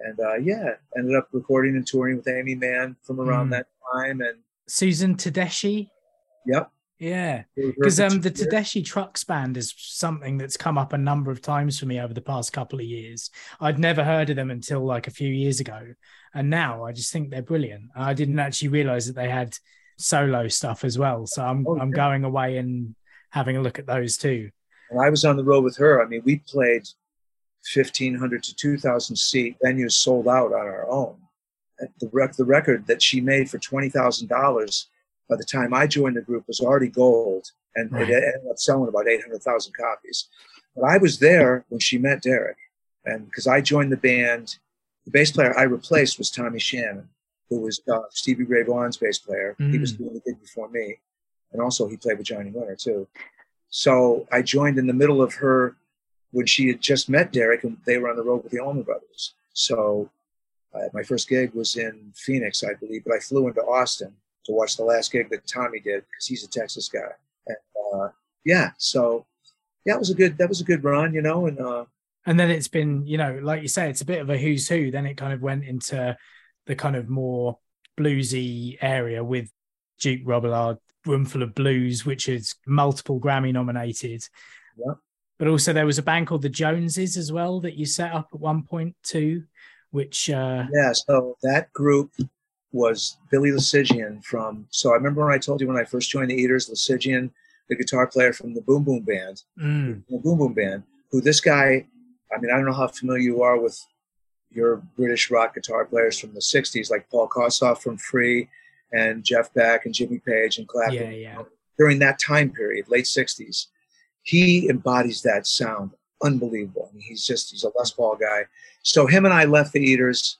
And uh, yeah, ended up recording and touring with Aimee Mann from around Mm. that time. And Susan Tedeschi. yep, Yeah. Because um, the. Tedeschi Trucks Band is something that's come up a number of times for me over the past couple of years. I'd never heard of them until like a few years ago, and now I just think they're brilliant. I didn't actually realize that they had solo stuff as well, so I'm Oh, I'm yeah. going away and having a look at those too. And I was on the road with her. I mean, we played 1,500 to 2,000 seat venues sold out on our own. The, rec- the record that she made for $20,000 by the time I joined the group was already gold, and Right. it ended up selling about 800,000 copies. But I was there when she met Derek, and because I joined the band, the bass player I replaced was Tommy Shannon, who was uh, Stevie Ray Vaughan's bass player. He was Mm. doing the gig before me, and also he played with Johnny Winter too. So I joined in the middle of her when she had just met Derek, and they were on the road with the Allman Brothers. So uh, my first gig was in Phoenix, I believe, but I flew into Austin to watch the last gig that Tommy did because he's a Texas guy. And uh, yeah, so yeah, it was a good that was a good run, you know, and uh, And then it's been, you know, like you say, it's a bit of a who's who. Then it kind of went into the kind of more bluesy area with Duke Robillard, Roomful of Blues, which is multiple Grammy nominated. Yeah. But also there was a band called the Joneses as well that you set up at one point too, which uh Yeah, so that group was Billy Loosigian from. So I remember when I told you when I first joined the Eaters, Loosigian, the guitar player from the Boom Boom Band, mm, the Boom Boom Band, who this guy, I mean, I don't know how familiar you are with your British rock guitar players from the 60s, like Paul Kossoff from Free and Jeff Beck and Jimmy Page and Clapton. yeah, yeah. During that time period, late 60s, he embodies that sound unbelievable. I mean, he's just, he's a Les Paul guy. So him and I left the Eaters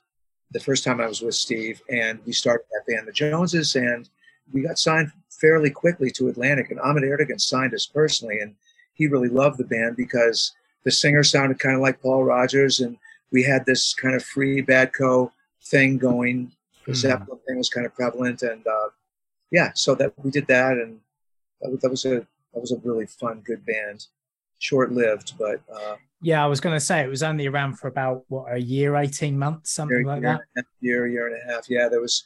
the first time I was with Steve, and we started that band, the Joneses, and we got signed fairly quickly to Atlantic. And Ahmet Ertegun signed us personally, and he really loved the band because the singer sounded kind of like Paul Rodgers, and we had this kind of free Badco thing going. The Mhm. Zeppelin thing was kind of prevalent, and uh, yeah, so that we did that, and that was, that was a that was a really fun, good band. Short lived, but uh, yeah, I was going to say it was only around for about what a year, eighteen months, something year, like year that. year, year and a half. Yeah, there was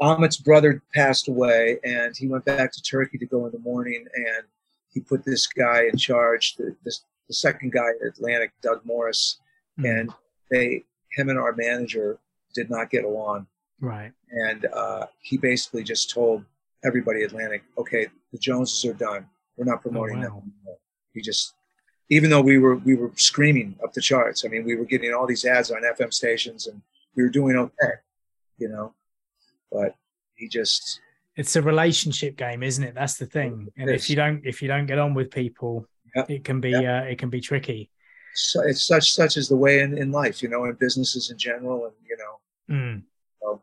Ahmet's brother passed away, and he went back to Turkey to go in the mourning, and he put this guy in charge, the, this, the second guy at Atlantic, Doug Morris, Mm. and they, him and our manager, did not get along, Right. and uh, he basically just told everybody at Atlantic, okay, the Joneses are done. We're not promoting wow. them anymore. He just, even though we were we were screaming up the charts. I mean, we were getting all these ads on FM stations, and we were doing okay, you know. But he just, It's a relationship game, isn't it? That's the thing. And if you don't if you don't get on with people, Yeah. it can be uh, it can be tricky. so it's such such is the way in, in life, you know, in businesses in general, and you know, Mm. Oh.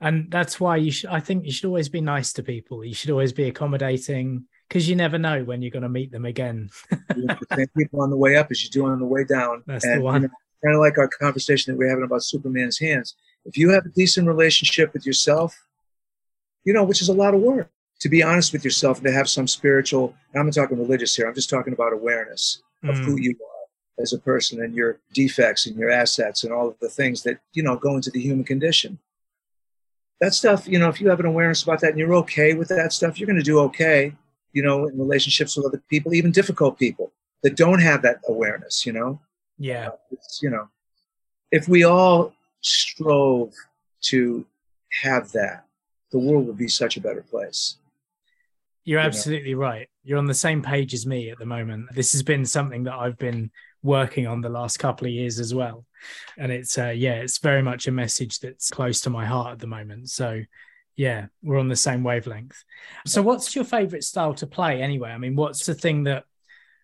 And that's why you should. I think you should always be nice to people. You should always be accommodating because you never know when you're going to meet them again. <laughs> same people on the way up as you do on the way down. That's and, the one. You know, kind of like our conversation that we're having about Superman's hands. If you have a decent relationship with yourself, you know, which is a lot of work, to be honest with yourself and to have some spiritual, and I'm not talking religious here, I'm just talking about awareness of Mm. who you are as a person and your defects and your assets and all of the things that, you know, go into the human condition. That stuff, you know, if you have an awareness about that and you're okay with that stuff, you're going to do okay, you know, in relationships with other people, even difficult people that don't have that awareness, you know? Yeah. It's, you know, if we all strove to have that, the world would be such a better place. You're you know. absolutely right. You're on the same page as me at the moment. This has been something that I've been working on the last couple of years as well. And it's uh yeah, it's very much a message that's close to my heart at the moment. So yeah, we're on the same wavelength. So what's your favorite style to play anyway? I mean, what's the thing that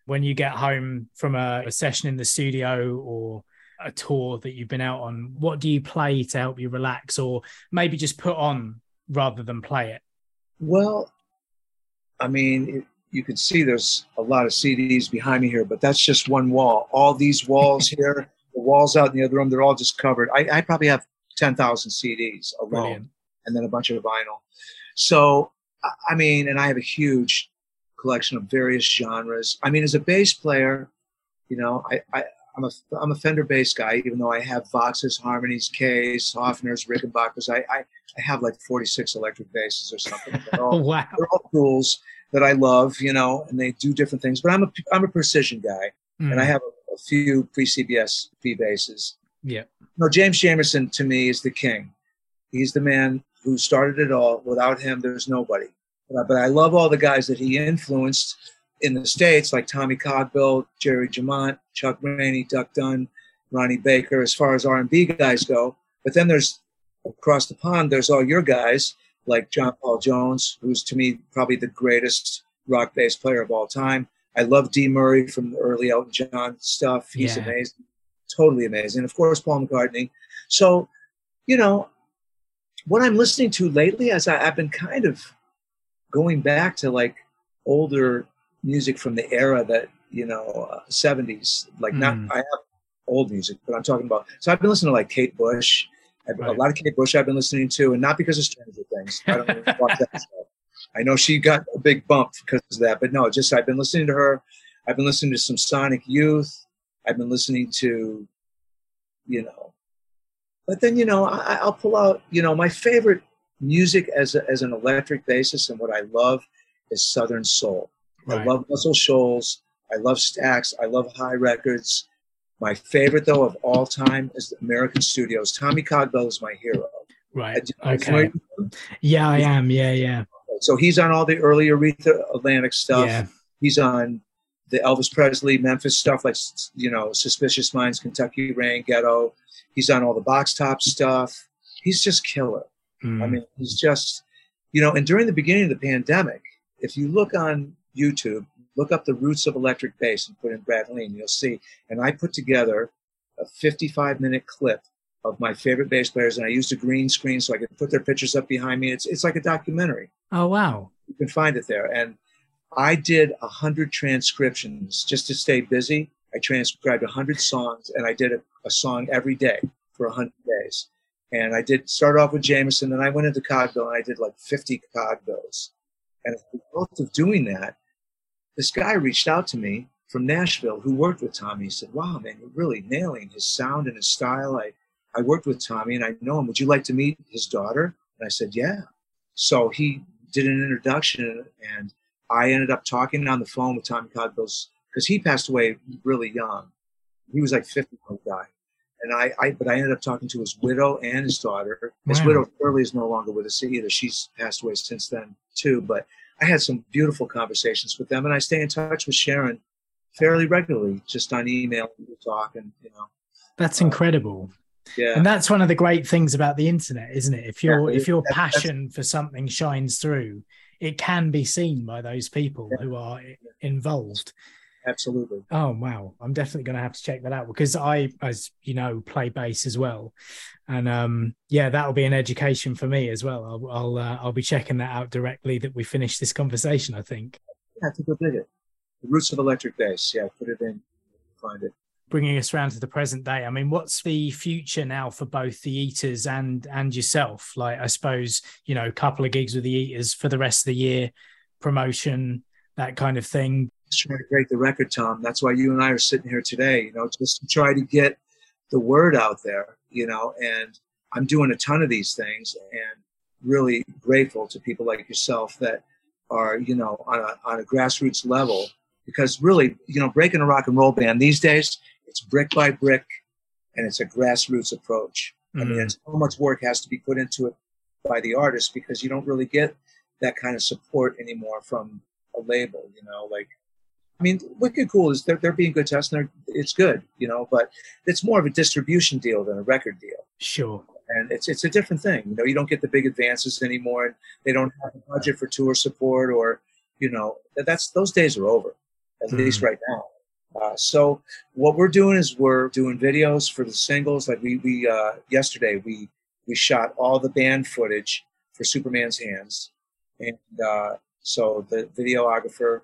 when you get home from a, a session in the studio or a tour that you've been out on, what do you play to help you relax or maybe just put on rather than play it? Well, I mean, it, you can see there's a lot of CDs behind me here, but that's just one wall. All these walls <laughs> here, the walls out in the other room, they're all just covered. I, I probably have 10,000 CDs alone. Brilliant. And then a bunch of vinyl. So, I- mean, and I have a huge collection of various genres. I mean, as a bass player, you know, I, I I'm a I'm a Fender bass guy, even though I have Voxes, Harmonies, Ks, Hofners, Rickenbackers. I, I I have like 46 electric basses or something. They're <laughs> all, wow. they're all tools that I love, you know, and they do different things. But I'm a I'm a precision guy, and I Mm. have a, a few pre CBS P basses. Yeah. No, James Jamerson to me is the king. He's the man who started it all. Without him, there's nobody. But I, love all the guys that he influenced in the states, like Tommy Cogbill, Jerry Jemmott, Chuck Rainey, Duck Dunn, Ronnie Baker. As far as R&B guys go, but then there's across the pond. There's all your guys like John Paul Jones, who's to me probably the greatest rock bass player of all time. I love Dee Murray from the early Elton John stuff. He's Yeah. amazing, totally amazing. Of course, Paul McCartney. So, you know, what I'm listening to lately, as I, I've been kind of going back to like older music from the era that you know uh, 70s. Like not, Mm. I have old music, but I'm talking about. So I've been listening to like Kate Bush. I've, Right. A lot of Kate Bush I've been listening to, and not because of Stranger Things. I don't even watch that <laughs> stuff. I know she got a big bump because of that, but no, just I've been listening to her. I've been listening to some Sonic Youth. I've been listening to, you know, but then you know I, I'll pull out you know my favorite music as a, as an electric basis, and what I love is Southern Soul. I love Muscle Shoals. I love Stax. I love Hi Records. My favorite though of all time is American Studios. Tommy Cogbill is my hero. Right. Okay. Yeah, I am. Yeah, yeah. So he's on all the early Aretha Atlantic stuff. Yeah. He's on the Elvis Presley, Memphis stuff, like you know, Suspicious Minds, Kentucky Rain, Ghetto. He's on all the box top stuff. He's just killer. Mm. I mean, he's just, you know, and during the beginning of the pandemic, if you look on YouTube, look up the roots of electric bass and put in Brad Hallen, you'll see. And I put together a 55 minute clip of my favorite bass players, and I used a green screen so I could put their pictures up behind me. It's it's like a documentary. oh wow. You can find it there. And I did a hundred transcriptions just to stay busy. I transcribed a hundred songs, and I did a, a song every day for a hundred days. And I did start off with Jamerson, then I went into Cogbill, and I did like 50 Cogbills. And as a result of doing that, this guy reached out to me from Nashville who worked with Tommy. He said, Wow, man, you're really nailing his sound and his style. I, I worked with Tommy and I know him. Would you like to meet his daughter? And I said, Yeah. So he did an introduction and I ended up talking on the phone with Tommy Cogbill's because he passed away really young. He was like 50 when he died. And I, I, but I ended up talking to his widow and his daughter. His Wow. widow Shirley is no longer with us either. She's passed away since then too. But I had some beautiful conversations with them, and I stay in touch with Sharon fairly regularly, just on email. We talk, and you know, That's uh, incredible. yeah, And that's one of the great things about the internet, isn't it? If your Yeah, if your that- passion for something shines through, it can be seen by those people who are involved. Absolutely. Oh wow, I'm definitely going to have to check that out because I, as you know, play bass as well, and um, yeah, that'll be an education for me as well. I'll I'll, uh, I'll be checking that out directly that we finish this conversation. I think Yeah, I think you'll dig it. The roots of electric bass. Yeah, put it in, find it. bringing us around to the present day. I mean, what's the future now for both the Eaters and and yourself? Like, I suppose you know, a couple of gigs with the Eaters for the rest of the year, promotion, that kind of thing. Just trying to break the record, Tom. That's why you and I are sitting here today. You know, just to try to get the word out there. You know, and I'm doing a ton of these things, and really grateful to people like yourself that are, you know, on a on a grassroots level. Because really, you know, breaking a rock and roll band these days, it's brick by brick, and it's a grassroots approach. I mean, Mm. and so much work has to be put into it by the artist because you don't really get that kind of support anymore from a label. You know, like I mean, Wicked Cool is they're, they're being good to us, and they're, it's good, you know, but it's more of a distribution deal than a record deal. Sure. And it's it's a different thing. You know, you don't get the big advances anymore. And they don't have a budget for tour support or, you know, that's those days are over, at Mm. least right now. Uh, so what we're doing is we're doing videos for the singles. Like we we uh, yesterday we we shot all the band footage for Superman's Hands, and uh, so the videographer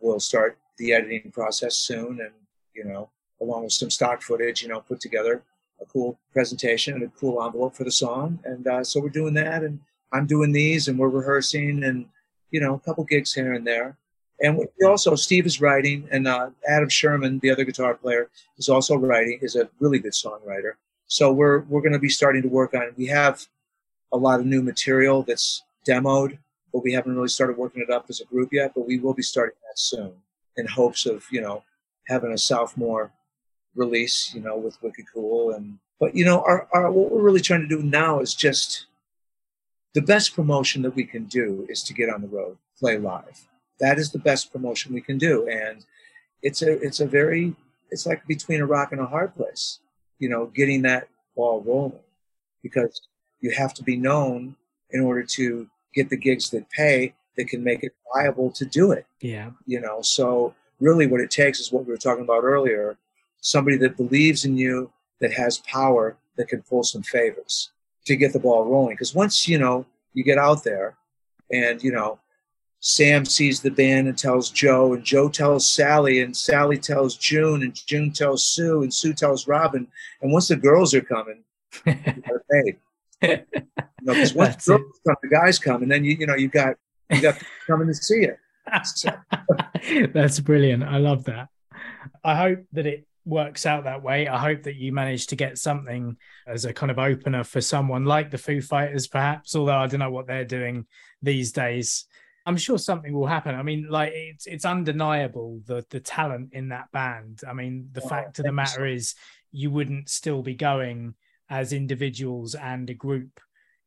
will start the editing process soon, and you know, along with some stock footage, you know, put together a cool presentation and a cool envelope for the song. And uh, so we're doing that, and I'm doing these, and we're rehearsing, and you know, a couple gigs here and there. And we also, Steve is writing, and uh, Adam Sherman, the other guitar player, is also writing. is a really good songwriter. So we're we're going to be starting to work on. it. We have a lot of new material that's demoed, but we haven't really started working it up as a group yet. But we will be starting that soon, in hopes of you know having a sophomore release, you know, with Wicked Cool. And but you know, our, our what we're really trying to do now is just the best promotion that we can do is to get on the road, play live. That is the best promotion we can do, and it's a it's a very it's like between a rock and a hard place, you know, getting that ball rolling because you have to be known in order to get the gigs that pay that can make it viable to do it Yeah. you know so really what it takes is what we were talking about earlier somebody that believes in you that has power that can pull some favors to get the ball rolling because once you know you get out there and you know sam sees the band and tells joe and joe tells sally and sally tells june and june tells sue and sue tells robin and once the girls are coming <laughs> you gotta pay. You know, 'cause once the girls come, the guys come, and then you you know you've got you got people coming to see it. So, <laughs> That's brilliant. I love that. I hope that it works out that way. I hope that you manage to get something as a kind of opener for someone like the Foo Fighters, perhaps, although I don't know what they're doing these days. I'm sure something will happen. I mean, like it's it's undeniable the the talent in that band. I mean, the Oh, fact of the matter so is you wouldn't still be going as individuals and a group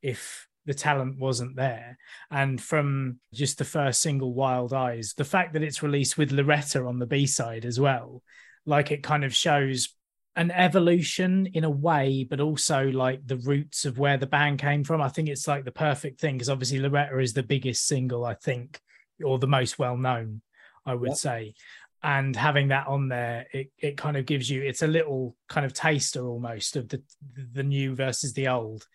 if the talent wasn't there. And from just the first single, Wild Eyes, the fact that it's released with Loretta on the B side as well, like it kind of shows an evolution in a way, but also like the roots of where the band came from. I think it's like the perfect thing because obviously Loretta is the biggest single, I think, or the most well known, I would Yeah. say. And having that on there, it, it kind of gives you it's a little kind of taster almost of the the new versus the old.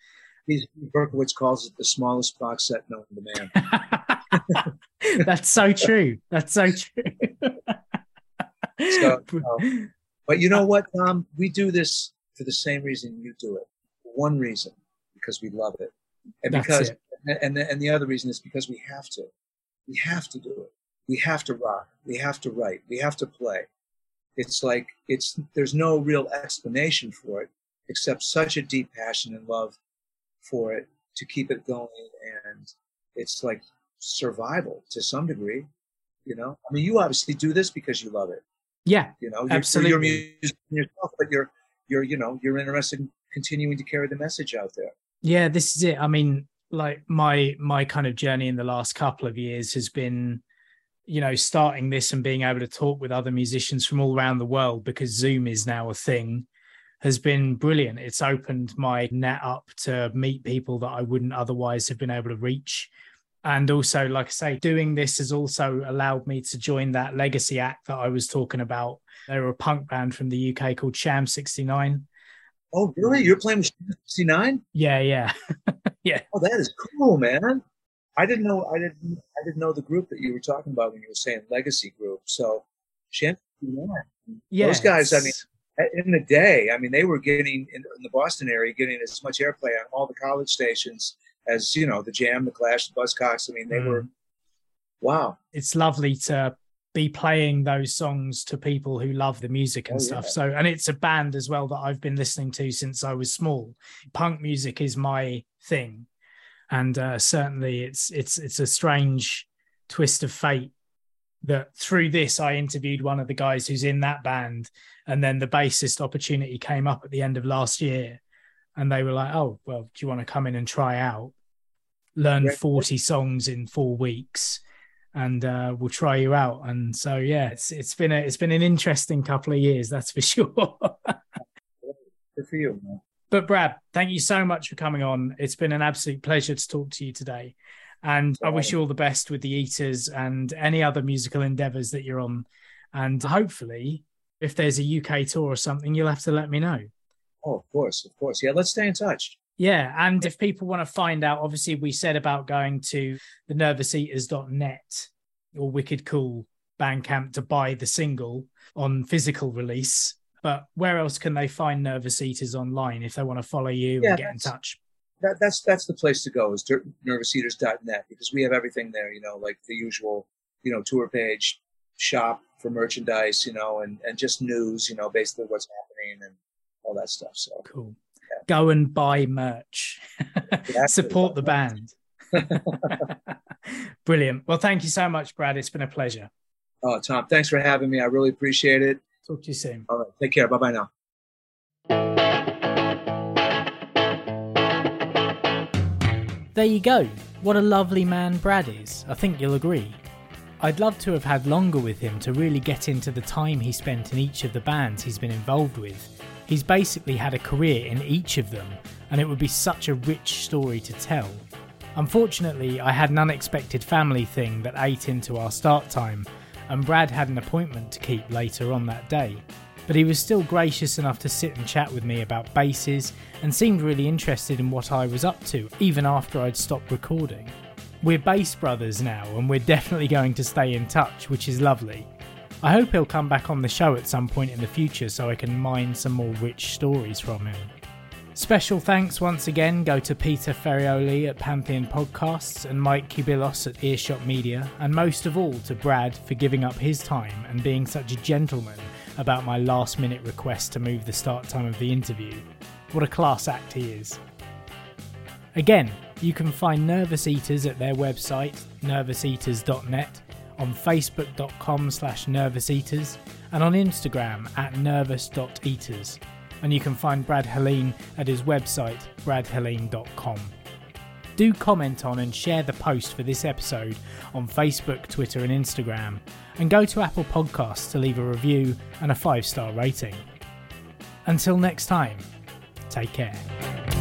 Steve Berkowitz calls it the smallest box set known to man. <laughs> <laughs> That's so true. That's so true. So, <laughs> um, But you know what, Tom? We do this for the same reason you do it. One reason, because we love it, and That's because it. and the, and the other reason is because we have to. We have to do it. we have to rock, we have to write, we have to play. It's like it's there's no real explanation for it except such a deep passion and love for it to keep it going and it's like survival to some degree you know? I mean you obviously do this because you love it. Yeah you know you're, absolutely you're musician yourself but you're you're you know you're interested in continuing to carry the message out there. Yeah this is it. I mean like my my kind of journey in the last couple of years has been you know starting this and being able to talk with other musicians from all around the world because zoom is now a thing has been brilliant it's opened my net up to meet people that i wouldn't otherwise have been able to reach and also like i say doing this has also allowed me to join that legacy act that i was talking about they were a punk band from the uk called sham 69 oh really you're playing with Sham 69? yeah yeah <laughs> yeah oh that is cool man I didn't know. I didn't. I didn't know the group that you were talking about when you were saying legacy group. So, yeah, yeah those guys. I mean, in the day, I mean, they were getting in, in, the Boston area, getting as much airplay on all the college stations as you know, the Jam, the Clash, the Buzzcocks. I mean, they mm. were. Wow, it's lovely to be playing those songs to people who love the music and oh, stuff. Yeah. So, and it's a band as well that I've been listening to since I was small. Punk music is my thing and uh, certainly it's it's it's a strange twist of fate that through this I interviewed one of the guys who's in that band, and then the bassist opportunity came up at the end of last year, and they were like, "Oh, well, do you want to come in and try out? Learn forty songs in four weeks." and uh, we'll try you out. And so, yeah, it's it's been a it's been an interesting couple of years, that's for <laughs> sure. Good for you, man. But Brad, thank you so much for coming on. It's been an absolute pleasure to talk to you today. And I wish you all the best with the Eaters and any other musical endeavors that you're on. And hopefully, if there's a UK tour or something, you'll have to let me know. Oh, of course, of course. Yeah, let's stay in touch. Yeah. And if people want to find out, obviously, we said about going to the nervouseaters.net or Wicked Cool Bandcamp to buy the single on physical release. But where else can they find Nervous Eaters online if they want to follow you yeah, and get in touch? That, that's that's the place to go is nervouseaters.net because we have everything there. You know, like the usual, you know, tour page, shop for merchandise, you know, and and just news, you know, basically what's happening and all that stuff. So cool. Yeah. Go and buy merch. <laughs> Support the band. <laughs> Brilliant. Well, thank you so much, Brad. It's been a pleasure. Oh, Tom, thanks for having me. I really appreciate it. Talk to you soon. All right. Take care. Bye bye now. There you go. What a lovely man Brad is. I think you'll agree. I'd love to have had longer with him to really get into the time he spent in each of the bands he's been involved with. He's basically had a career in each of them, and it would be such a rich story to tell. Unfortunately, I had an unexpected family thing that ate into our start time, and Brad had an appointment to keep later on that day. But he was still gracious enough to sit and chat with me about basses and seemed really interested in what I was up to, even after I'd stopped recording. We're bass brothers now, and we're definitely going to stay in touch, which is lovely. I hope he'll come back on the show at some point in the future so I can mine some more rich stories from him. Special thanks once again go to Peter Ferrioli at Pantheon Podcasts and Mike Kubilos at Earshot Media, and most of all to Brad for giving up his time and being such a gentleman about my last minute request to move the start time of the interview. What a class act he is. Again, you can find Nervous Eaters at their website, nervouseaters.net, on facebook.com slash nervouseaters, and on Instagram at nervous.eaters and you can find Brad Hallen at his website, bradhallen.com. Do comment on and share the post for this episode on Facebook, Twitter, and Instagram, and go to Apple Podcasts to leave a review and a five star rating. Until next time, take care.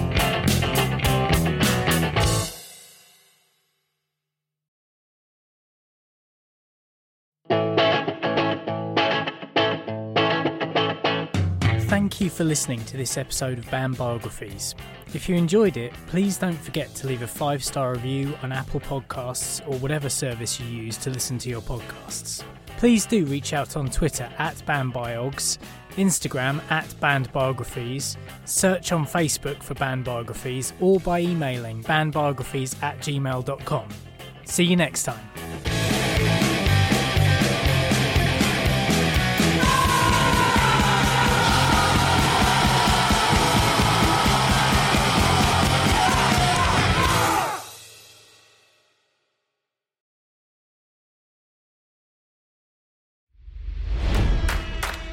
Thank you for listening to this episode of Band Biographies. If you enjoyed it, please don't forget to leave a five star review on Apple Podcasts or whatever service you use to listen to your podcasts. Please do reach out on Twitter at BandBiogs, Instagram at BandBiographies, search on Facebook for Band Biographies, or by emailing bandbiographies at gmail.com. See you next time.